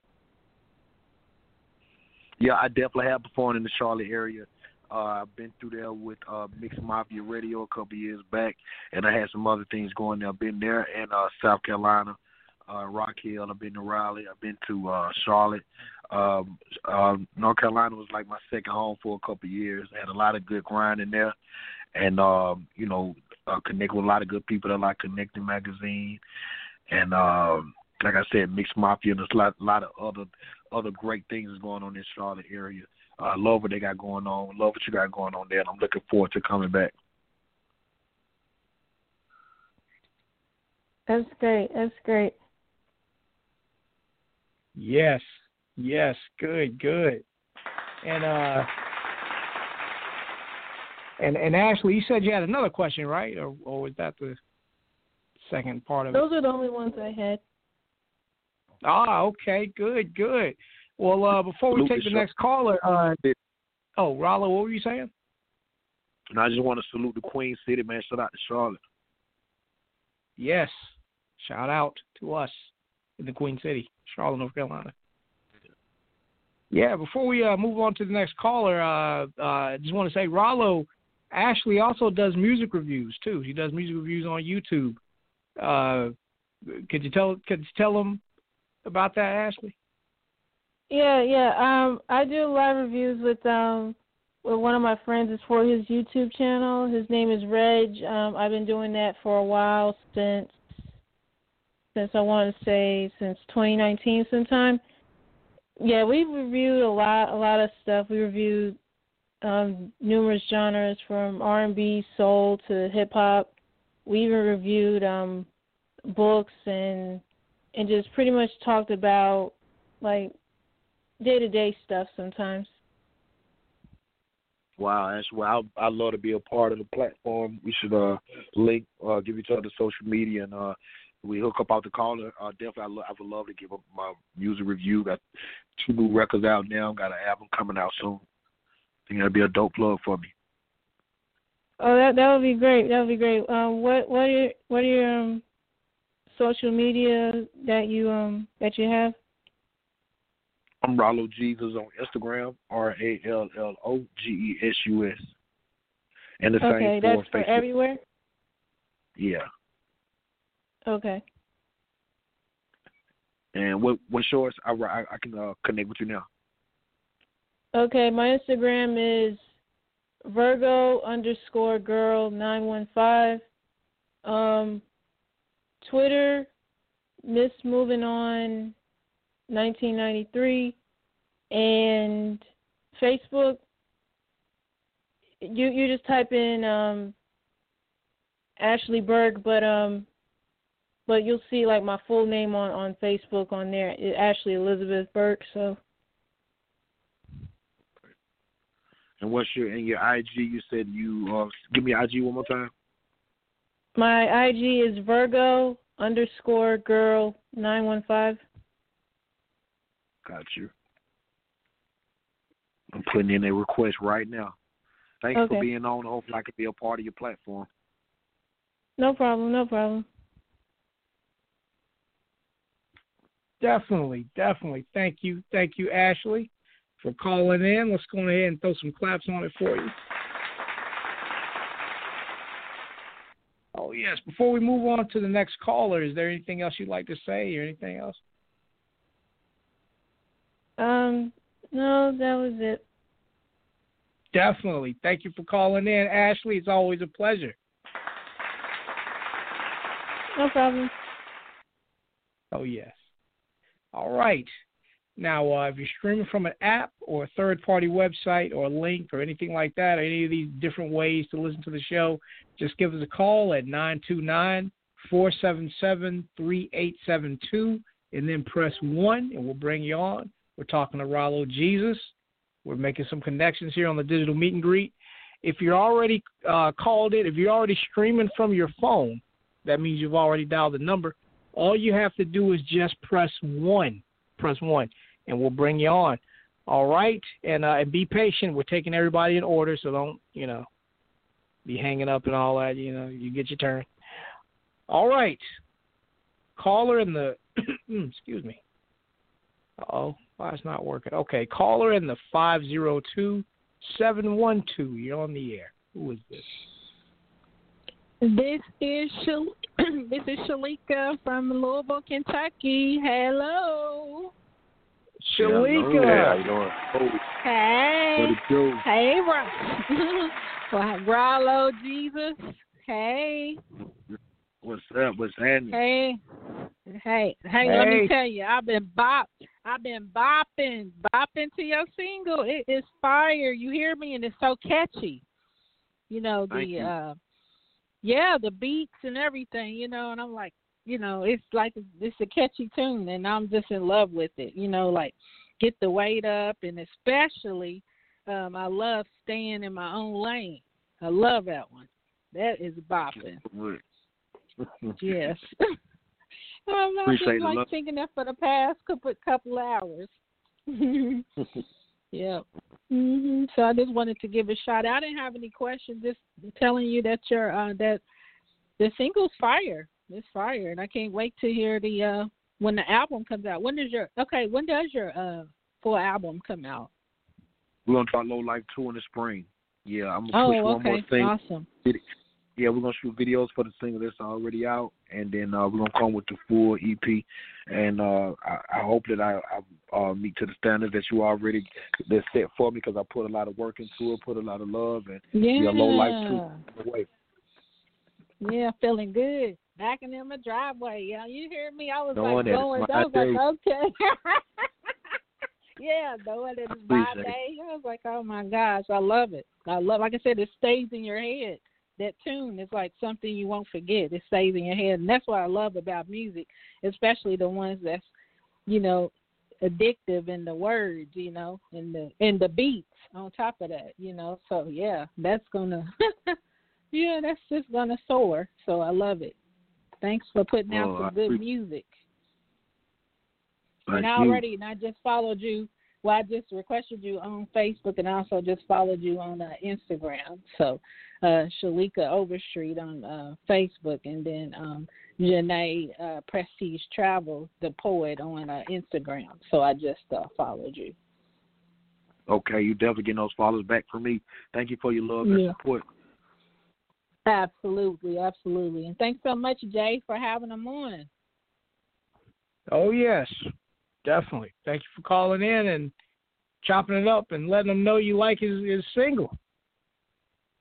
Yeah, I definitely have performed in the Charlotte area. Uh, I've been through there with uh, Mixed Mafia Radio a couple years back, and I had some other things going there. I've been there in uh, South Carolina, uh, Rock Hill. I've been to Raleigh. I've been to uh, Charlotte. Um, uh, North Carolina was like my second home for a couple years. I had a lot of good grinding there, and um, you know, uh, connect with a lot of good people that like Connecting Magazine, and um, like I said, Mixed Mafia. And there's a lot, lot of other other great things is going on in Charlotte area. I uh, love what they got going on. Love what you got going on there, and I'm looking forward to coming back. That's great. That's great. Yes. Yes. Good. Good. And uh. And and Ashley, you said you had another question, right? Or or was that the second part of Those it? Those are the only ones I had. Ah, okay, good, good. Well, uh, before we take the next caller, uh, oh, Rallo, what were you saying? And I just want to salute the Queen City, man. Shout out to Charlotte. Yes, shout out to us in the Queen City, Charlotte, North Carolina. Yeah, before we uh, move on to the next caller, uh, uh, I just want to say Rallo Ashley also does music reviews too. She does music reviews on YouTube. Uh, could you tell could you tell them about that, Ashley? Yeah, yeah. Um, I do live reviews with um with one of my friends. It's for his YouTube channel. His name is Reg. Um, I've been doing that for a while since since I want to say since 2019 sometime. Yeah, we've reviewed a lot a lot of stuff. We reviewed um, numerous genres from R&B, soul to hip hop. We even reviewed um, books and and just pretty much talked about like day to day stuff sometimes. Wow, that's wow. I love to be a part of the platform. We should uh link, uh give each other social media, and uh we hook up out the caller. Uh, definitely, I, lo- I would love to give up my music review. Got two new records out now. Got an album coming out soon. Think that'd be a dope plug for me. Oh, that that would be great. That would be great. Um, what what are your what are your um, social media that you um that you have? I'm Rallo Gesus on Instagram, R A L L O G E S U S. And the okay, same that's for for everywhere. Yeah. Okay. And what what's yours? I I, I can uh, connect with you now. Okay, my Instagram is Virgo underscore girl nine one five. Um, Twitter, Miss Moving On, nineteen ninety three, and Facebook. You you just type in um, Ashley Berg, but um, but you'll see like my full name on on Facebook on there. Ashley Elizabeth Burke. So. And what's your and your IG? You said you uh, give me IG one more time. My IG is Virgo underscore girl nine one five. Got you. I'm putting in a request right now. Thanks Okay. for being on. Hopefully, I can be a part of your platform. No problem, no problem. Definitely, definitely. Thank you, thank you, Ashley, for calling in. Let's go ahead and throw some claps on it for you. Oh yes. Before we move on to the next caller, is there anything else you'd like to say, or anything else? Um, no, that was it. Definitely. Thank you for calling in, Ashley. It's always a pleasure. No problem. Oh yes. All right. Now, uh, if you're streaming from an app or a third party website or a link or anything like that, or any of these different ways to listen to the show, just give us a call at 929 477 3872 and then press 1 and we'll bring you on. We're talking to Rallo Gesus. We're making some connections here on the digital meet and greet. If you're already uh, called it, if you're already streaming from your phone, that means you've already dialed the number. All you have to do is just press 1 press one, and we'll bring you on. All right, and uh, and be patient. We're taking everybody in order, so don't you know be hanging up and all that. You know, you get your turn. All right, caller in the excuse me. Oh, why it's not working? Okay, caller in the five zero two seven one two. You're on the air. Who is this? This is Shal- this is Shalika from Louisville, Kentucky. Hello. Shalika. Yeah, how you doing? Hey. What it do? Hey, Ro- well, Rallo Gesus. Hey. What's up? What's happening? Hey. Hey, hey, let me tell you, I've been bop I've been bopping, bopping to your single. It is fire. You hear me and it's so catchy. You know, the Thank you. uh yeah, the beats and everything, you know, and I'm like, you know, it's like it's a catchy tune and I'm just in love with it. You know, like get the weight up and especially um I love staying in my own lane. I love that one. That is bopping. Yes. Um, I've Appreciate the like love. thinking that for the past couple couple hours. yeah. Hmm So I just wanted to give a shout. out. I didn't have any questions. Just telling you that your uh, that the single's fire. It's fire, and I can't wait to hear the uh when the album comes out. When does your okay? When does your uh full album come out? We're gonna try Low Life two in the spring. Yeah, I'm gonna Oh, push one more okay. thing. Awesome. Yeah, we're gonna shoot videos for the single that's already out, and then uh, we're gonna come with the full EP. And uh, I, I hope that I, I uh, meet to the standards that you already that set for me because I put a lot of work into it, put a lot of love, and Yeah. Low Life too. Away. Yeah, feeling good. Backing in my driveway. Yeah, you hear me? I was Knowing like going. my I was day. like, okay. yeah, knowing that it's my day. I was like, oh my gosh, I love it. I love. Like I said, it stays in your head. That tune is like something you won't forget. It stays in your head, and that's what I love about music, especially the ones that's, you know, addictive in the words, you know, and the and the beats on top of that, you know. So yeah, that's gonna yeah, that's just gonna soar. So I love it. Thanks for putting out Oh, some I good appreciate- music. Thank and I you. already and I just followed you. Well, I just requested you on Facebook and also just followed you on uh, Instagram. So, uh, Shalika Overstreet on uh, Facebook, and then um, Janae uh, Prestige Travel, the poet, on uh, Instagram. So I just uh, followed you. Okay, you definitely getting those followers back from me. Thank you for your love and Yeah. support. Absolutely, absolutely. And thanks so much, Jay, for having them on. Oh yes, definitely. Thank you for calling in and chopping it up and letting them know you like his, his single.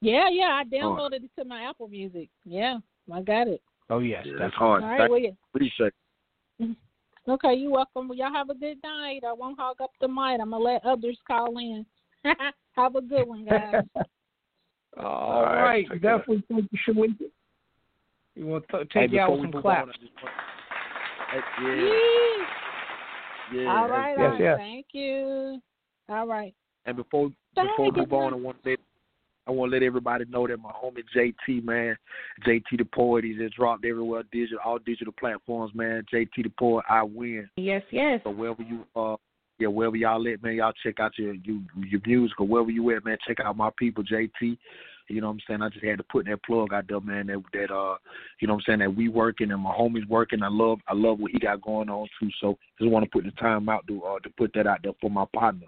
Yeah, yeah, I downloaded it to my Apple Music. Yeah, I got it. Oh yes, Yeah, that's hard. All right, Thank- well, yeah. Appreciate it. Okay, you're welcome. Well, y'all have a good night. I won't hog up the mic. I'm gonna let others call in. have a good one, guys. All right, right, definitely thank you, Shalika. You want to Hey, take you out with some move on, claps? Just want- Hey, yeah, yeah. All right, Yes, all right. yes. Thank you. All right. And before Thank before we move on, I want to let I want to let everybody know that my homie JT man, JT the poet, he's just dropped everywhere, digital all digital platforms, man. JT the poet, I win. Yes, yes. So wherever you uh yeah, wherever y'all at, man, y'all check out your you, your music or wherever you at, man. Check out my people, JT. You know what I'm saying? I just had to put that plug out there, man. That that uh, you know what I'm saying? That we working and my homies working. I love I love what he got going on too. So just want to put the time out to uh to put that out there for my partner.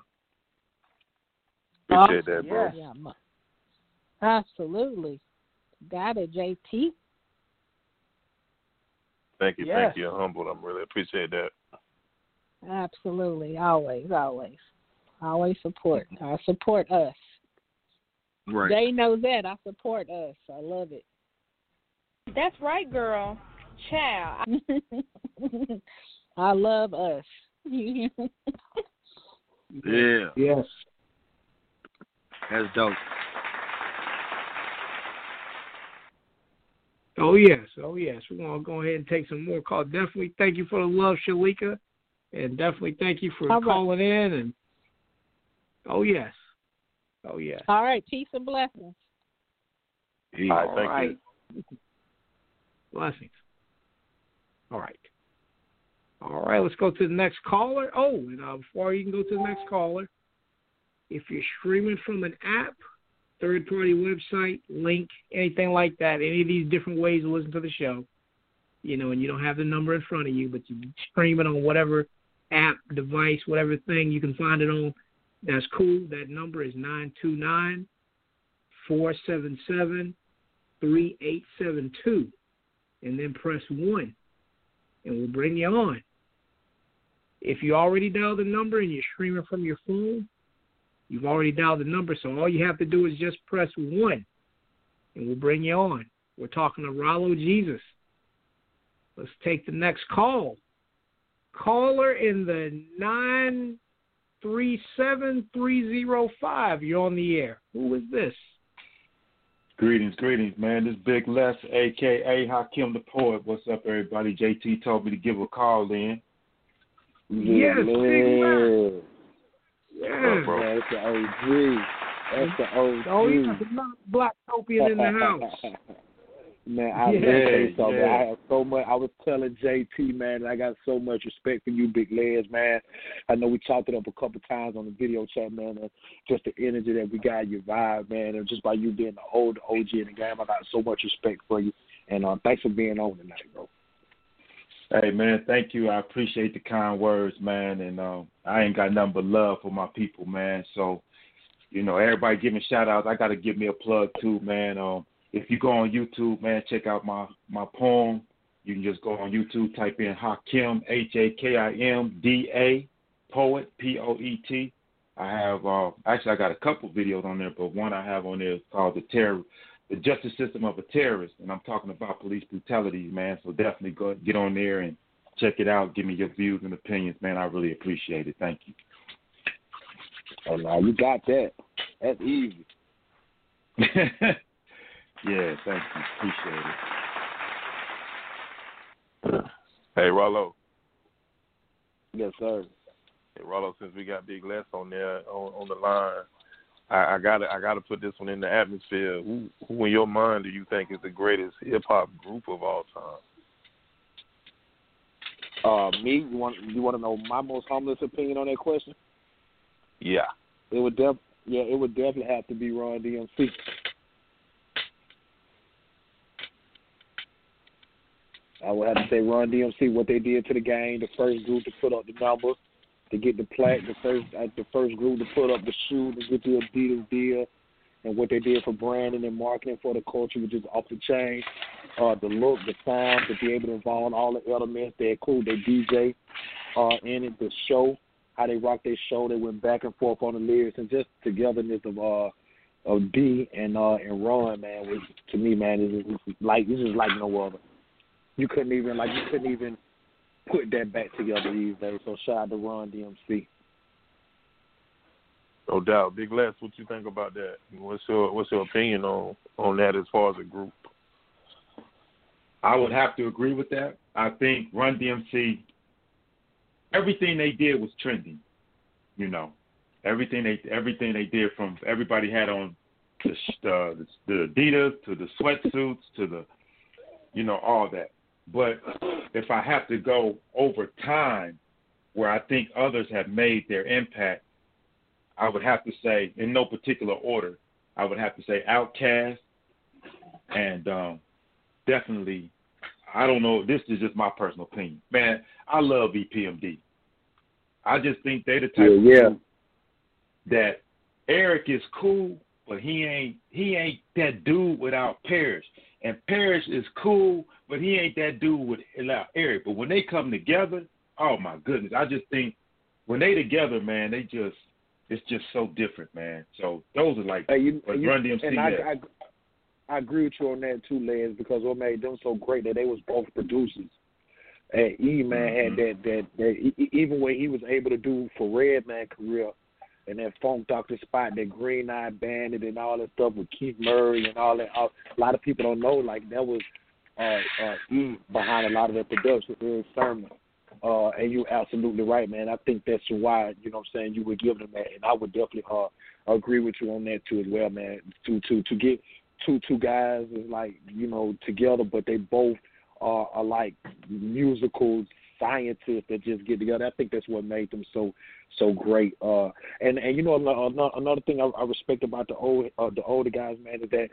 Appreciate that, bro. Yeah, mu- absolutely. Got it, JT. Thank you, Yes. thank you. Humbled. I'm really appreciate that. Absolutely. Always, always. Always support. I support us. Right. Jay knows that. I support us. I love it. That's right, girl. Child. I love us. Yeah. Yes. That's dope. Oh yes, oh yes. We're gonna go ahead and take some more calls. Definitely thank you for the love, Shalika, and definitely thank you for All right. calling in. And oh yes, oh yes. All right, peace and blessings. All right, thank right. Blessings. All right. All right, let's go to the next caller. Oh, and uh, before you can go to the next caller, if you're streaming from an app, third party website, link, anything like that, any of these different ways to listen to the show, you know, and you don't have the number in front of you, but you stream it on whatever app, device, whatever thing you can find it on, that's cool. That number is 929 477 3872. And then press 1, and we'll bring you on. If you already dialed the number and you're streaming from your phone, you've already dialed the number, so all you have to do is just press 1, and we'll bring you on. We're talking to Rallo Gesus. Let's take the next call. Caller in the 937305. You're on the air. Who is this? Greetings, greetings, man. This Big Les, aka Hakim the Poet. What's up, everybody? JT told me to give a call in. Yes, Big Les. Yeah. Man, that's the OG. That's the OG. Oh, yeah, the Black Topian in the house. Man, I Yeah, yeah, say so, man. I have so much. I was telling JT, man, I got so much respect for you, Big Les, man. I know we chopped it up a couple times on the video chat, man. And just the energy that we got, your vibe, man, and just by you being the old OG in the game, I got so much respect for you. And uh, thanks for being on tonight, bro. Hey, man, thank you. I appreciate the kind words, man. And uh, I ain't got nothing but love for my people, man. So, you know, everybody giving shout outs. I got to give me a plug, too, man. Um, if you go on YouTube, man, check out my, my poem. You can just go on YouTube, type in Hakim, H A K I M D A, poet, P O E T. I have uh, actually I got a couple videos on there, but one I have on there is called the terror, the justice system of a terrorist, and I'm talking about police brutality, man. So definitely go get on there and check it out. Give me your views and opinions, man. I really appreciate it. Thank you. Oh, no, you got that. That's easy. yeah, thank you. Appreciate it. Hey, Rallo. Yes, sir. Hey, Rallo, since we got Big Les on there on, on the line, I, I gotta I gotta put this one in the atmosphere. Who who in your mind do you think is the greatest hip hop group of all time? Uh, me, you want you want to know my most humblest opinion on that question? Yeah. It would def yeah, it would definitely have to be Run DMC. I would have to say Run DMC. What they did to the game, the first group to put up the number, to get the plaque, the first uh, the first group to put up the shoe, to get the Adidas deal, and what they did for branding and marketing for the culture, which is off the chain. Uh, the look, the sound, to be able to involve all the elements. They include their DJ uh, in it, the show, how they rock their show. They went back and forth on the lyrics, and just togetherness of uh of D and uh and Run, man, was to me, man, is is like this is like no other. You couldn't even like you couldn't even put that back together these days. So shout out to Run DMC. No doubt. Big Les, what you think about that? What's your what's your opinion on on that as far as a group? I would have to agree with that. I think Run DMC, everything they did was trending. You know, everything they everything they did from everybody had on the uh, the, the Adidas to the sweatsuits to the, you know, all that. But if I have to go over time, where I think others have made their impact, I would have to say, in no particular order, I would have to say OutKast and um, definitely, I don't know, this is just my personal opinion. Man, I love EPMD. I just think they the type of Yeah, yeah. that Erick is cool, but he ain't he ain't that dude without Parrish. And Parrish is cool, but he ain't that dude without Erick. But when they come together, oh my goodness, I just think when they together, man, they just it's just so different, man. So those are like you, you- Run DMC and I. I, I agree with you on that too, Les, because what made them so great that they was both producers. And E man Mm-hmm. had that that that even when he was able to do for Redman career and that Funk Doctor Spock, that Green Eye Bandit and all that stuff with Keith Murray and all that. All, a lot of people don't know like that was uh, uh, behind a lot of that production. Erick Sermon. Uh, and you're absolutely right, man. I think that's why, you know what I'm saying, you would give them that. And I would definitely uh, agree with you on that too as well, man. To to to get two two guys is like, you know, together but they both are, are like musical scientists that just get together. I think that's what made them so so great. Uh and and you know another, another thing I, I respect about the old uh, the older guys, man, is that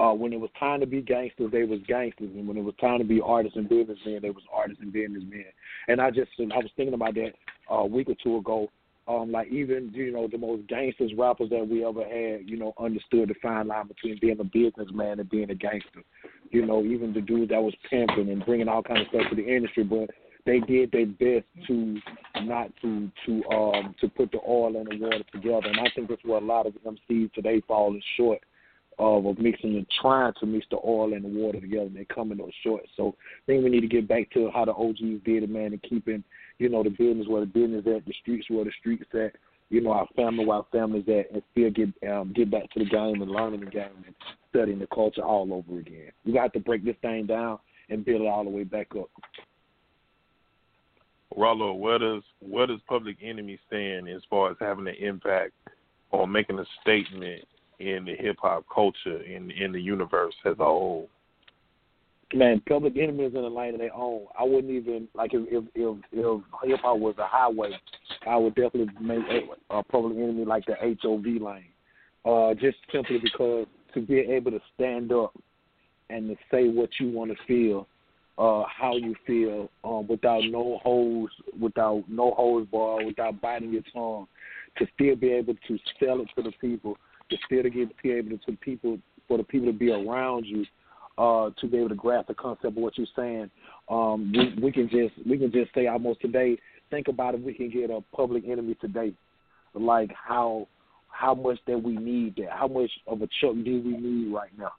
uh, when it was time to be gangsters, they was gangsters, and when it was time to be artists and businessmen, they was artists and businessmen. And I just, I was thinking about that uh, a week or two ago. Um, like even you know the most gangsters rappers that we ever had, you know, understood the fine line between being a businessman and being a gangster. You know, even the dude that was pimping and bringing all kind of stuff to the industry, but they did their best to not to to um to put the oil and the water together. And I think that's where a lot of MCs today falling short of, of mixing and trying to mix the oil and the water together and they're coming up short. So I think we need to get back to how the OGs did it, man, and keeping, you know, the business where the business at, the streets where the streets at, you know, our family where our families at and still get um get back to the game and learning the game and studying the culture all over again. We got to break this thing down and build it all the way back up. Rallo, where does where does Public Enemy stand as far as having an impact or making a statement in the hip hop culture in in the universe as a whole? Man, Public Enemy is in a lane of their own. I wouldn't even like if if if, if hip hop was a highway, I would definitely make a, a Public Enemy like the HOV lane. Uh, just simply because to be able to stand up and to say what you want to feel, uh, how you feel, um, without no holes, without no holes bar, without biting your tongue, to still be able to sell it to the people, to still to get be able to, to people for the people to be around you, uh, to be able to grasp the concept of what you're saying. Um, we, we can just we can just say almost today. Think about if we can get a public enemy today, like how how much that we need that, how much of a Chuck D we need right now.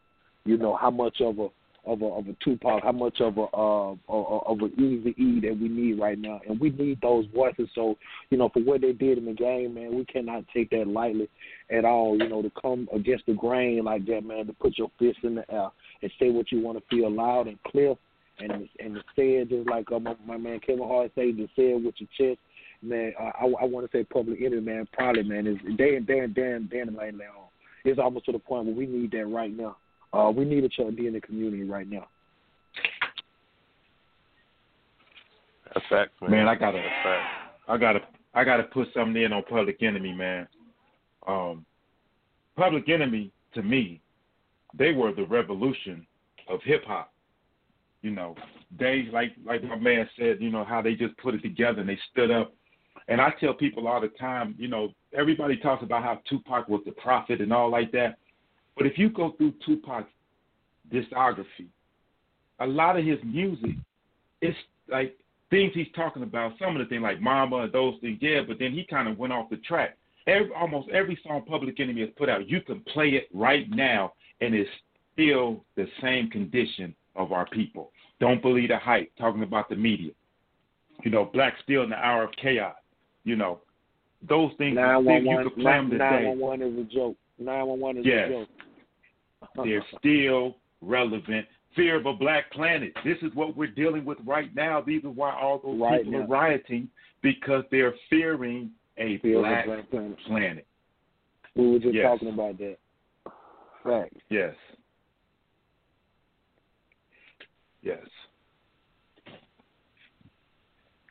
You know how much of a of a of a Tupac, how much of a uh of, an Easy E that we need right now, and we need those voices. So you know for what they did in the game, man, we cannot take that lightly at all. You know to come against the grain like that, man, to put your fist in the air and say what you want to feel loud and clear, and and to say it just like uh, my, my man Kevin Hart said, to say it with your chest. Man, I I want to say public enemy, man. Probably, man, is they they they they in the lane. It's almost to the point where we need that right now. Uh, we need a Chuck D in the community right now. That's facts, man. Man, I gotta, That's facts. I gotta, I gotta put something in on Public Enemy, man. Um, Public Enemy, to me, they were the revolution of hip hop. You know, they like like my man said, you know how they just put it together and they stood up. And I tell people all the time, you know, everybody talks about how Tupac was the prophet and all like that. But if you go through Tupac's discography, a lot of his music, it's like things he's talking about. Some of the things like Mama and those things, yeah. But then he kind of went off the track. Every, almost every song Public Enemy has put out, you can play it right now, and it's still the same condition of our people. Don't believe the hype. Talking about the media, you know, Black Steel in the hour of chaos. You know, those things. Things you could play them today. one one is a joke. Nine one one is Yes. a joke. They're still relevant. Fear of a black planet. This is what we're dealing with right now. These are why all those Right people now. are rioting because they're fearing a Fear black, black planet. planet. We were just Yes. talking about that. Fact. Yes. Yes.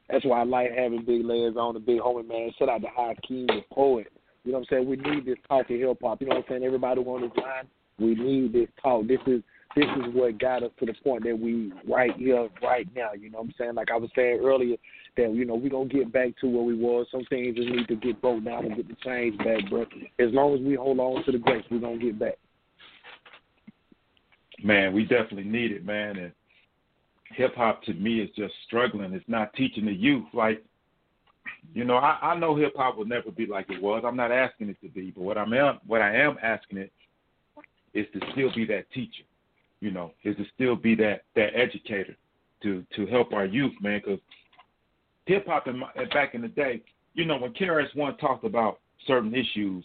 That's why I like having Big Les on the big homie man. Shout out to Hakim the poet. You know what I'm saying? We need this talk of hip hop. You know what I'm saying? Everybody on this line, we need this talk. This is this is what got us to the point that we right here, right now. You know what I'm saying? Like I was saying earlier, that you know we gonna get back to where we was. Some things just need to get broke down and get the change back, but as long as we hold on to the grace, we gonna get back. Man, we definitely need it, man. And hip hop to me is just struggling. It's not teaching the youth. Like, you know, I, I know hip hop will never be like it was. I'm not asking it to be, but what I'm what I am asking it is to still be that teacher. You know, is to still be that that educator. to to help our youth, man. Because hip hop back in the day, you know, when KRS One talked about certain issues,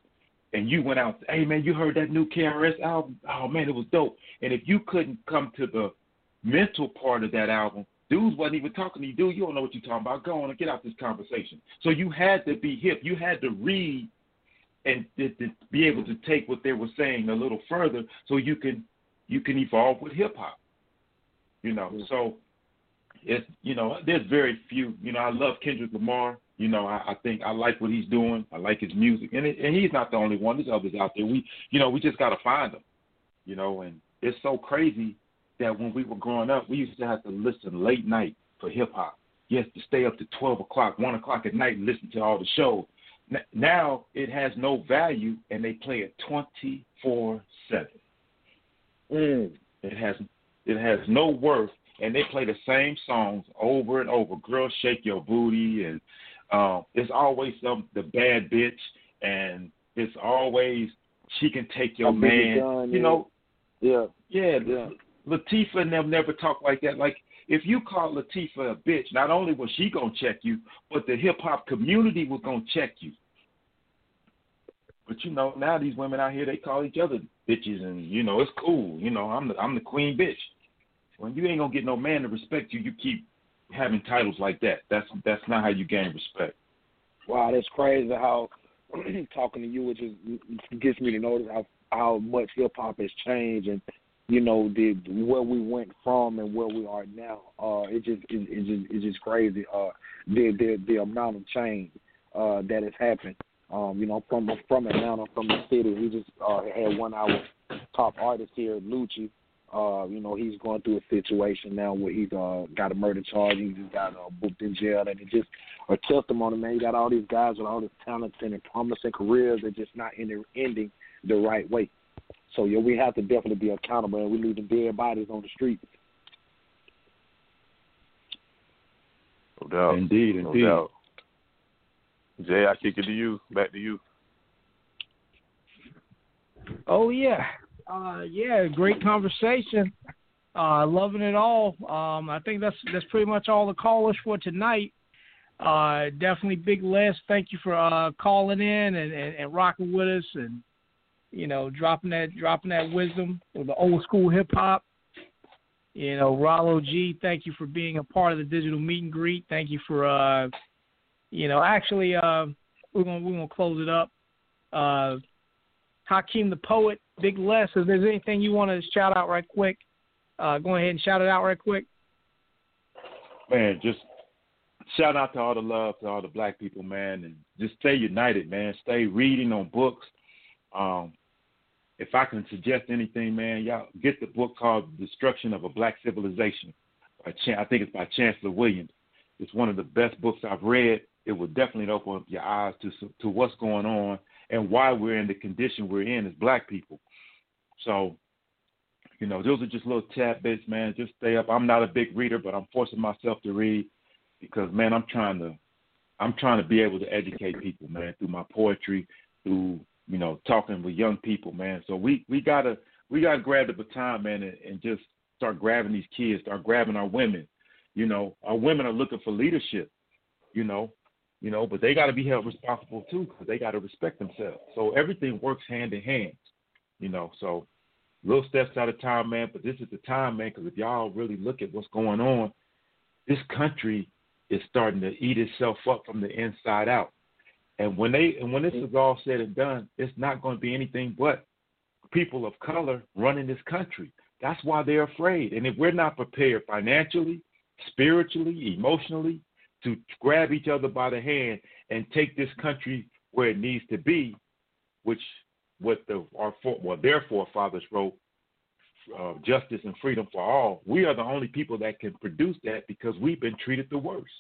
and you went out, hey man, you heard that new KRS album? Oh man, it was dope. And if you couldn't come to the mental part of that album, dudes wasn't even talking to you. Dude, you don't know what you're talking about. Go on and get out this conversation. So you had to be hip. You had to read and to, to be able to take what they were saying a little further, so you can you can evolve with hip hop. You know, so it's you know there's very few. You know, I love Kendrick Lamar. You know, I, I think I like what he's doing. I like his music, and it, and he's not the only one. There's others out there. We, you know, we just got to find them. You know, and it's so crazy that when we were growing up, we used to have to listen late night for hip hop. You have to stay up to twelve o'clock, one o'clock at night, and listen to all the shows. Now it has no value, and they play it twenty four seven. Mm. It has it has no worth, and they play the same songs over and over. Girl, shake your booty, and um, it's always some the bad bitch, and it's always she can take your I'll man. done, you yeah. know, Yeah. yeah, Yeah. Latifah and them never talk like that. Like if you call Latifah a bitch, not only was she gonna check you, but the hip hop community was gonna check you. But you know, now these women out here they call each other bitches, and you know it's cool. You know, I'm the I'm the queen bitch. When you ain't gonna get no man to respect you, you keep having titles like that. That's that's not how you gain respect. Wow, that's crazy how talking to you it just gets me to notice how how much hip hop has changed and you know the where we went from and where we are now. Uh, it just it, it just it's just crazy. Uh, the the the amount of change uh that has happened. Um, you know, from from Atlanta, from the city. We just uh, had one of our top artists here, Lucci. Uh, you know, he's going through a situation now where he's uh, got a murder charge. He just got uh, booked in jail, and it just a testimony, man. You got all these guys with all this talent and promising careers that just not ending ending the right way. So yeah, we have to definitely be accountable, and we're leaving dead bodies on the street. No doubt. Indeed, no indeed. doubt. Jay, I kick it to you. Back to you. Oh yeah, uh, yeah, great conversation. Uh, loving it all. Um, I think that's that's pretty much all the callers for tonight. Uh, definitely big Les. Thank you for uh, calling in and, and, and rocking with us, and you know dropping that dropping that wisdom with the old school hip hop. You know, Rallo G. Thank you for being a part of the digital meet and greet. Thank you for uh, you know actually uh, we're gonna we're gonna close it up. Uh, Hakim the poet, Big Les. If there's anything you want to shout out right quick, uh, go ahead and shout it out right quick. man, just shout out to all the love to all the black people, man, and just stay united, man. Stay reading on books. Um, if I can suggest anything, man, y'all get the book called "Destruction of a Black Civilization." By I think it's by Chancellor Williams. It's one of the best books I've read. It will definitely open up your eyes to to what's going on and why we're in the condition we're in as black people. So, you know, those are just little tidbits, man. Just stay up. I'm not a big reader, but I'm forcing myself to read because, man, I'm trying to, I'm trying to be able to educate people, man, through my poetry, through you know talking with young people, man. So we we gotta we gotta grab the baton, man, and, and just start grabbing these kids, start grabbing our women. You know, our women are looking for leadership. You know, you know, but they got to be held responsible too because they got to respect themselves. So everything works hand in hand, you know. So little steps at a time, man. But this is the time, man, because if y'all really look at what's going on, this country is starting to eat itself up from the inside out. And when they and when this is all said and done, it's not going to be anything but people of color running this country. That's why they're afraid. And if we're not prepared financially, spiritually, emotionally, to grab each other by the hand and take this country where it needs to be, which what the our for, well their forefathers wrote, uh, justice and freedom for all. We are the only people that can produce that because we've been treated the worst.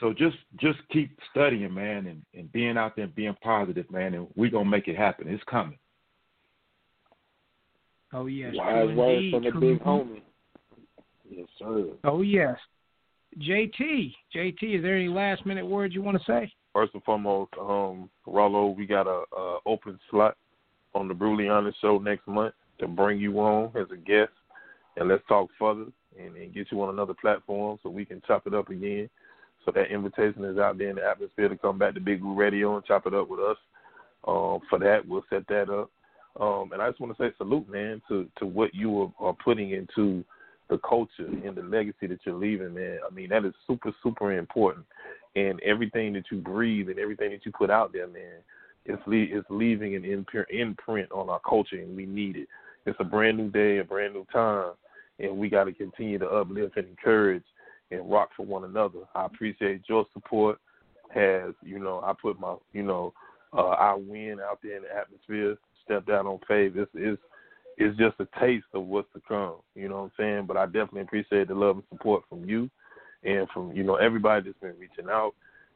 So just just keep studying, man, and, and being out there and being positive, man, and we're gonna make it happen. It's coming. Oh yes, Wise words indeed, from the true big homie. Yes, sir. Oh yes, JT. JT, is there any last minute words you want to say? First and foremost, um, Rallo, we got a, a open slot on the Brutally Honest show next month to bring you on as a guest, and let's talk further. and, and get you on another platform so we can chop it up again. So that invitation is out there in the atmosphere to come back to Big Woo Radio and chop it up with us. Um, for that, we'll set that up. Um, and I just want to say salute, man, to to what you are, are putting into the culture and the legacy that you're leaving, man. I mean, that is super, super important. And everything that you breathe and everything that you put out there, man, it's le- it's leaving an imprint on our culture, and we need it. It's a brand new day, a brand new time, and we got to continue to uplift and encourage and rock for one another. I appreciate your support. Has you know, I put my you know, uh, I win out there in the atmosphere. Step down on faith. It's, it's it's just a taste of what's to come. You know what I'm saying? But I definitely appreciate the love and support from you and from you know everybody that's been reaching out.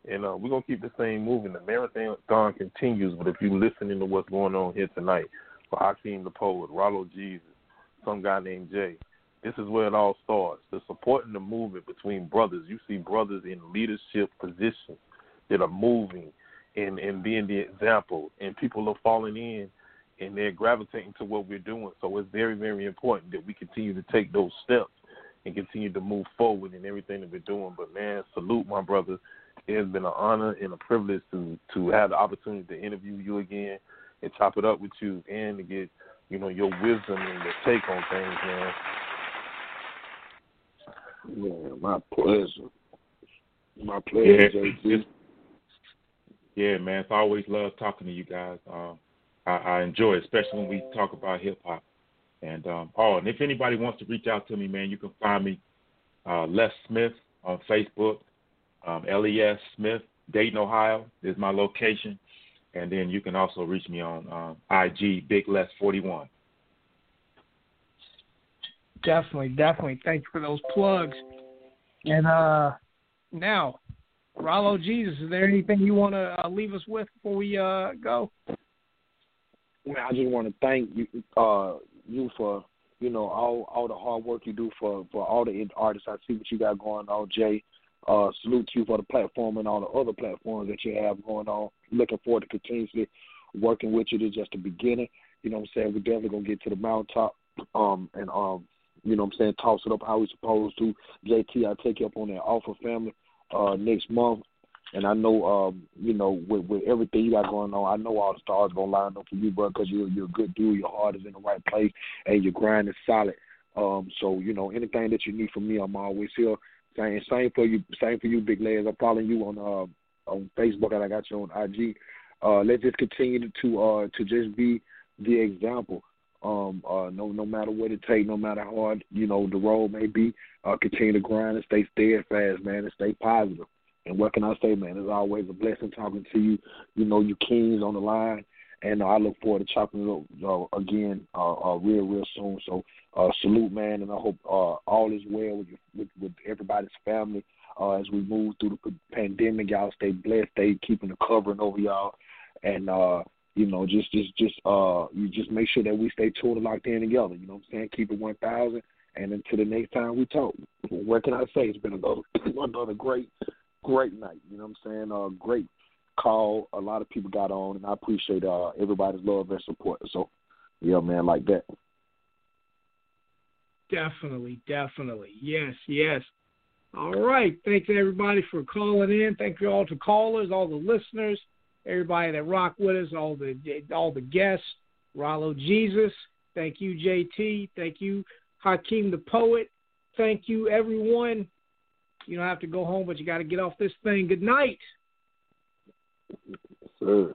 And uh, we're gonna keep this thing moving. The marathon continues, but if you're listening to what's going on here tonight, for Hakim the poet, Rallo Gesus, some guy named Jay, this is where it all starts. The supporting the movement between brothers. You see brothers in leadership positions that are moving and, and being the example, and people are falling in and they're gravitating to what we're doing. So it's very, very important that we continue to take those steps and continue to move forward in everything that we're doing. But man, salute my brother. It has been an honor and a privilege to to have the opportunity to interview you again and chop it up with you and to get, you know, your wisdom and your take on things, man. Yeah, my pleasure. My pleasure, yeah, JT. Yeah, man. It's always love talking to you guys. Um, I, I enjoy, it, especially when we talk about hip hop. And um, oh, and if anybody wants to reach out to me, man, you can find me uh, Les Smith on Facebook. Um, Les Smith, Dayton, Ohio is my location, and then you can also reach me on um, IG Big Les Forty One. Definitely, definitely. Thank you for those plugs. And uh, now, Rallo Gesus, is there anything you want to uh, leave us with before we uh, go? I just want to thank you, uh, you for you know all all the hard work you do for for all the artists. I see what you got going on, Jay. Uh, salute to you for the platform and all the other platforms that you have going on. Looking forward to continuously working with you. This just the beginning. You know what I'm saying? We're definitely gonna get to the mountaintop. Um, and um, you know what I'm saying, toss it up how we supposed to. JT, I'll take you up on that offer family uh next month. And I know, um, you know, with, with everything you got going on, I know all the stars gonna line up for you, bro, because you're you're a good dude. Your heart is in the right place, and your grind is solid. Um, so you know, anything that you need from me, I'm always here. Same, same for you, same for you, Big Les. I'm following you on uh, on Facebook, and I got you on IG. Uh, let's just continue to uh, to just be the example. Um, uh, no, no matter what it takes, no matter how hard you know the road may be, uh, continue to grind and stay steadfast, man, and stay positive. And what can I say, man? It's always a blessing talking to you. You know, you kings on the line, and uh, I look forward to chopping it up uh, again uh, uh, real, real soon. So, uh, salute, man, and I hope uh, all is well with, your, with with everybody's family uh, as we move through the pandemic. Y'all stay blessed, stay keeping the covering over y'all, and uh, you know, just just just uh, you just make sure that we stay tuned and locked in together. You know what I'm saying? Keep it one thousand. And until the next time we talk, what can I say? It's been another another great great night. You know what I'm saying? Uh, great call. A lot of people got on, and I appreciate uh, everybody's love and support. So, yeah, man, like that. Definitely, definitely. Yes, yes. All right. Thanks everybody for calling in. Thank you all to callers, all the listeners, everybody that rock with us, all the all the guests. Rallo Gesus. Thank you, JT. Thank you, Hakim the poet. Thank you, everyone. You don't have to go home, but you got to get off this thing. Good night. Sir.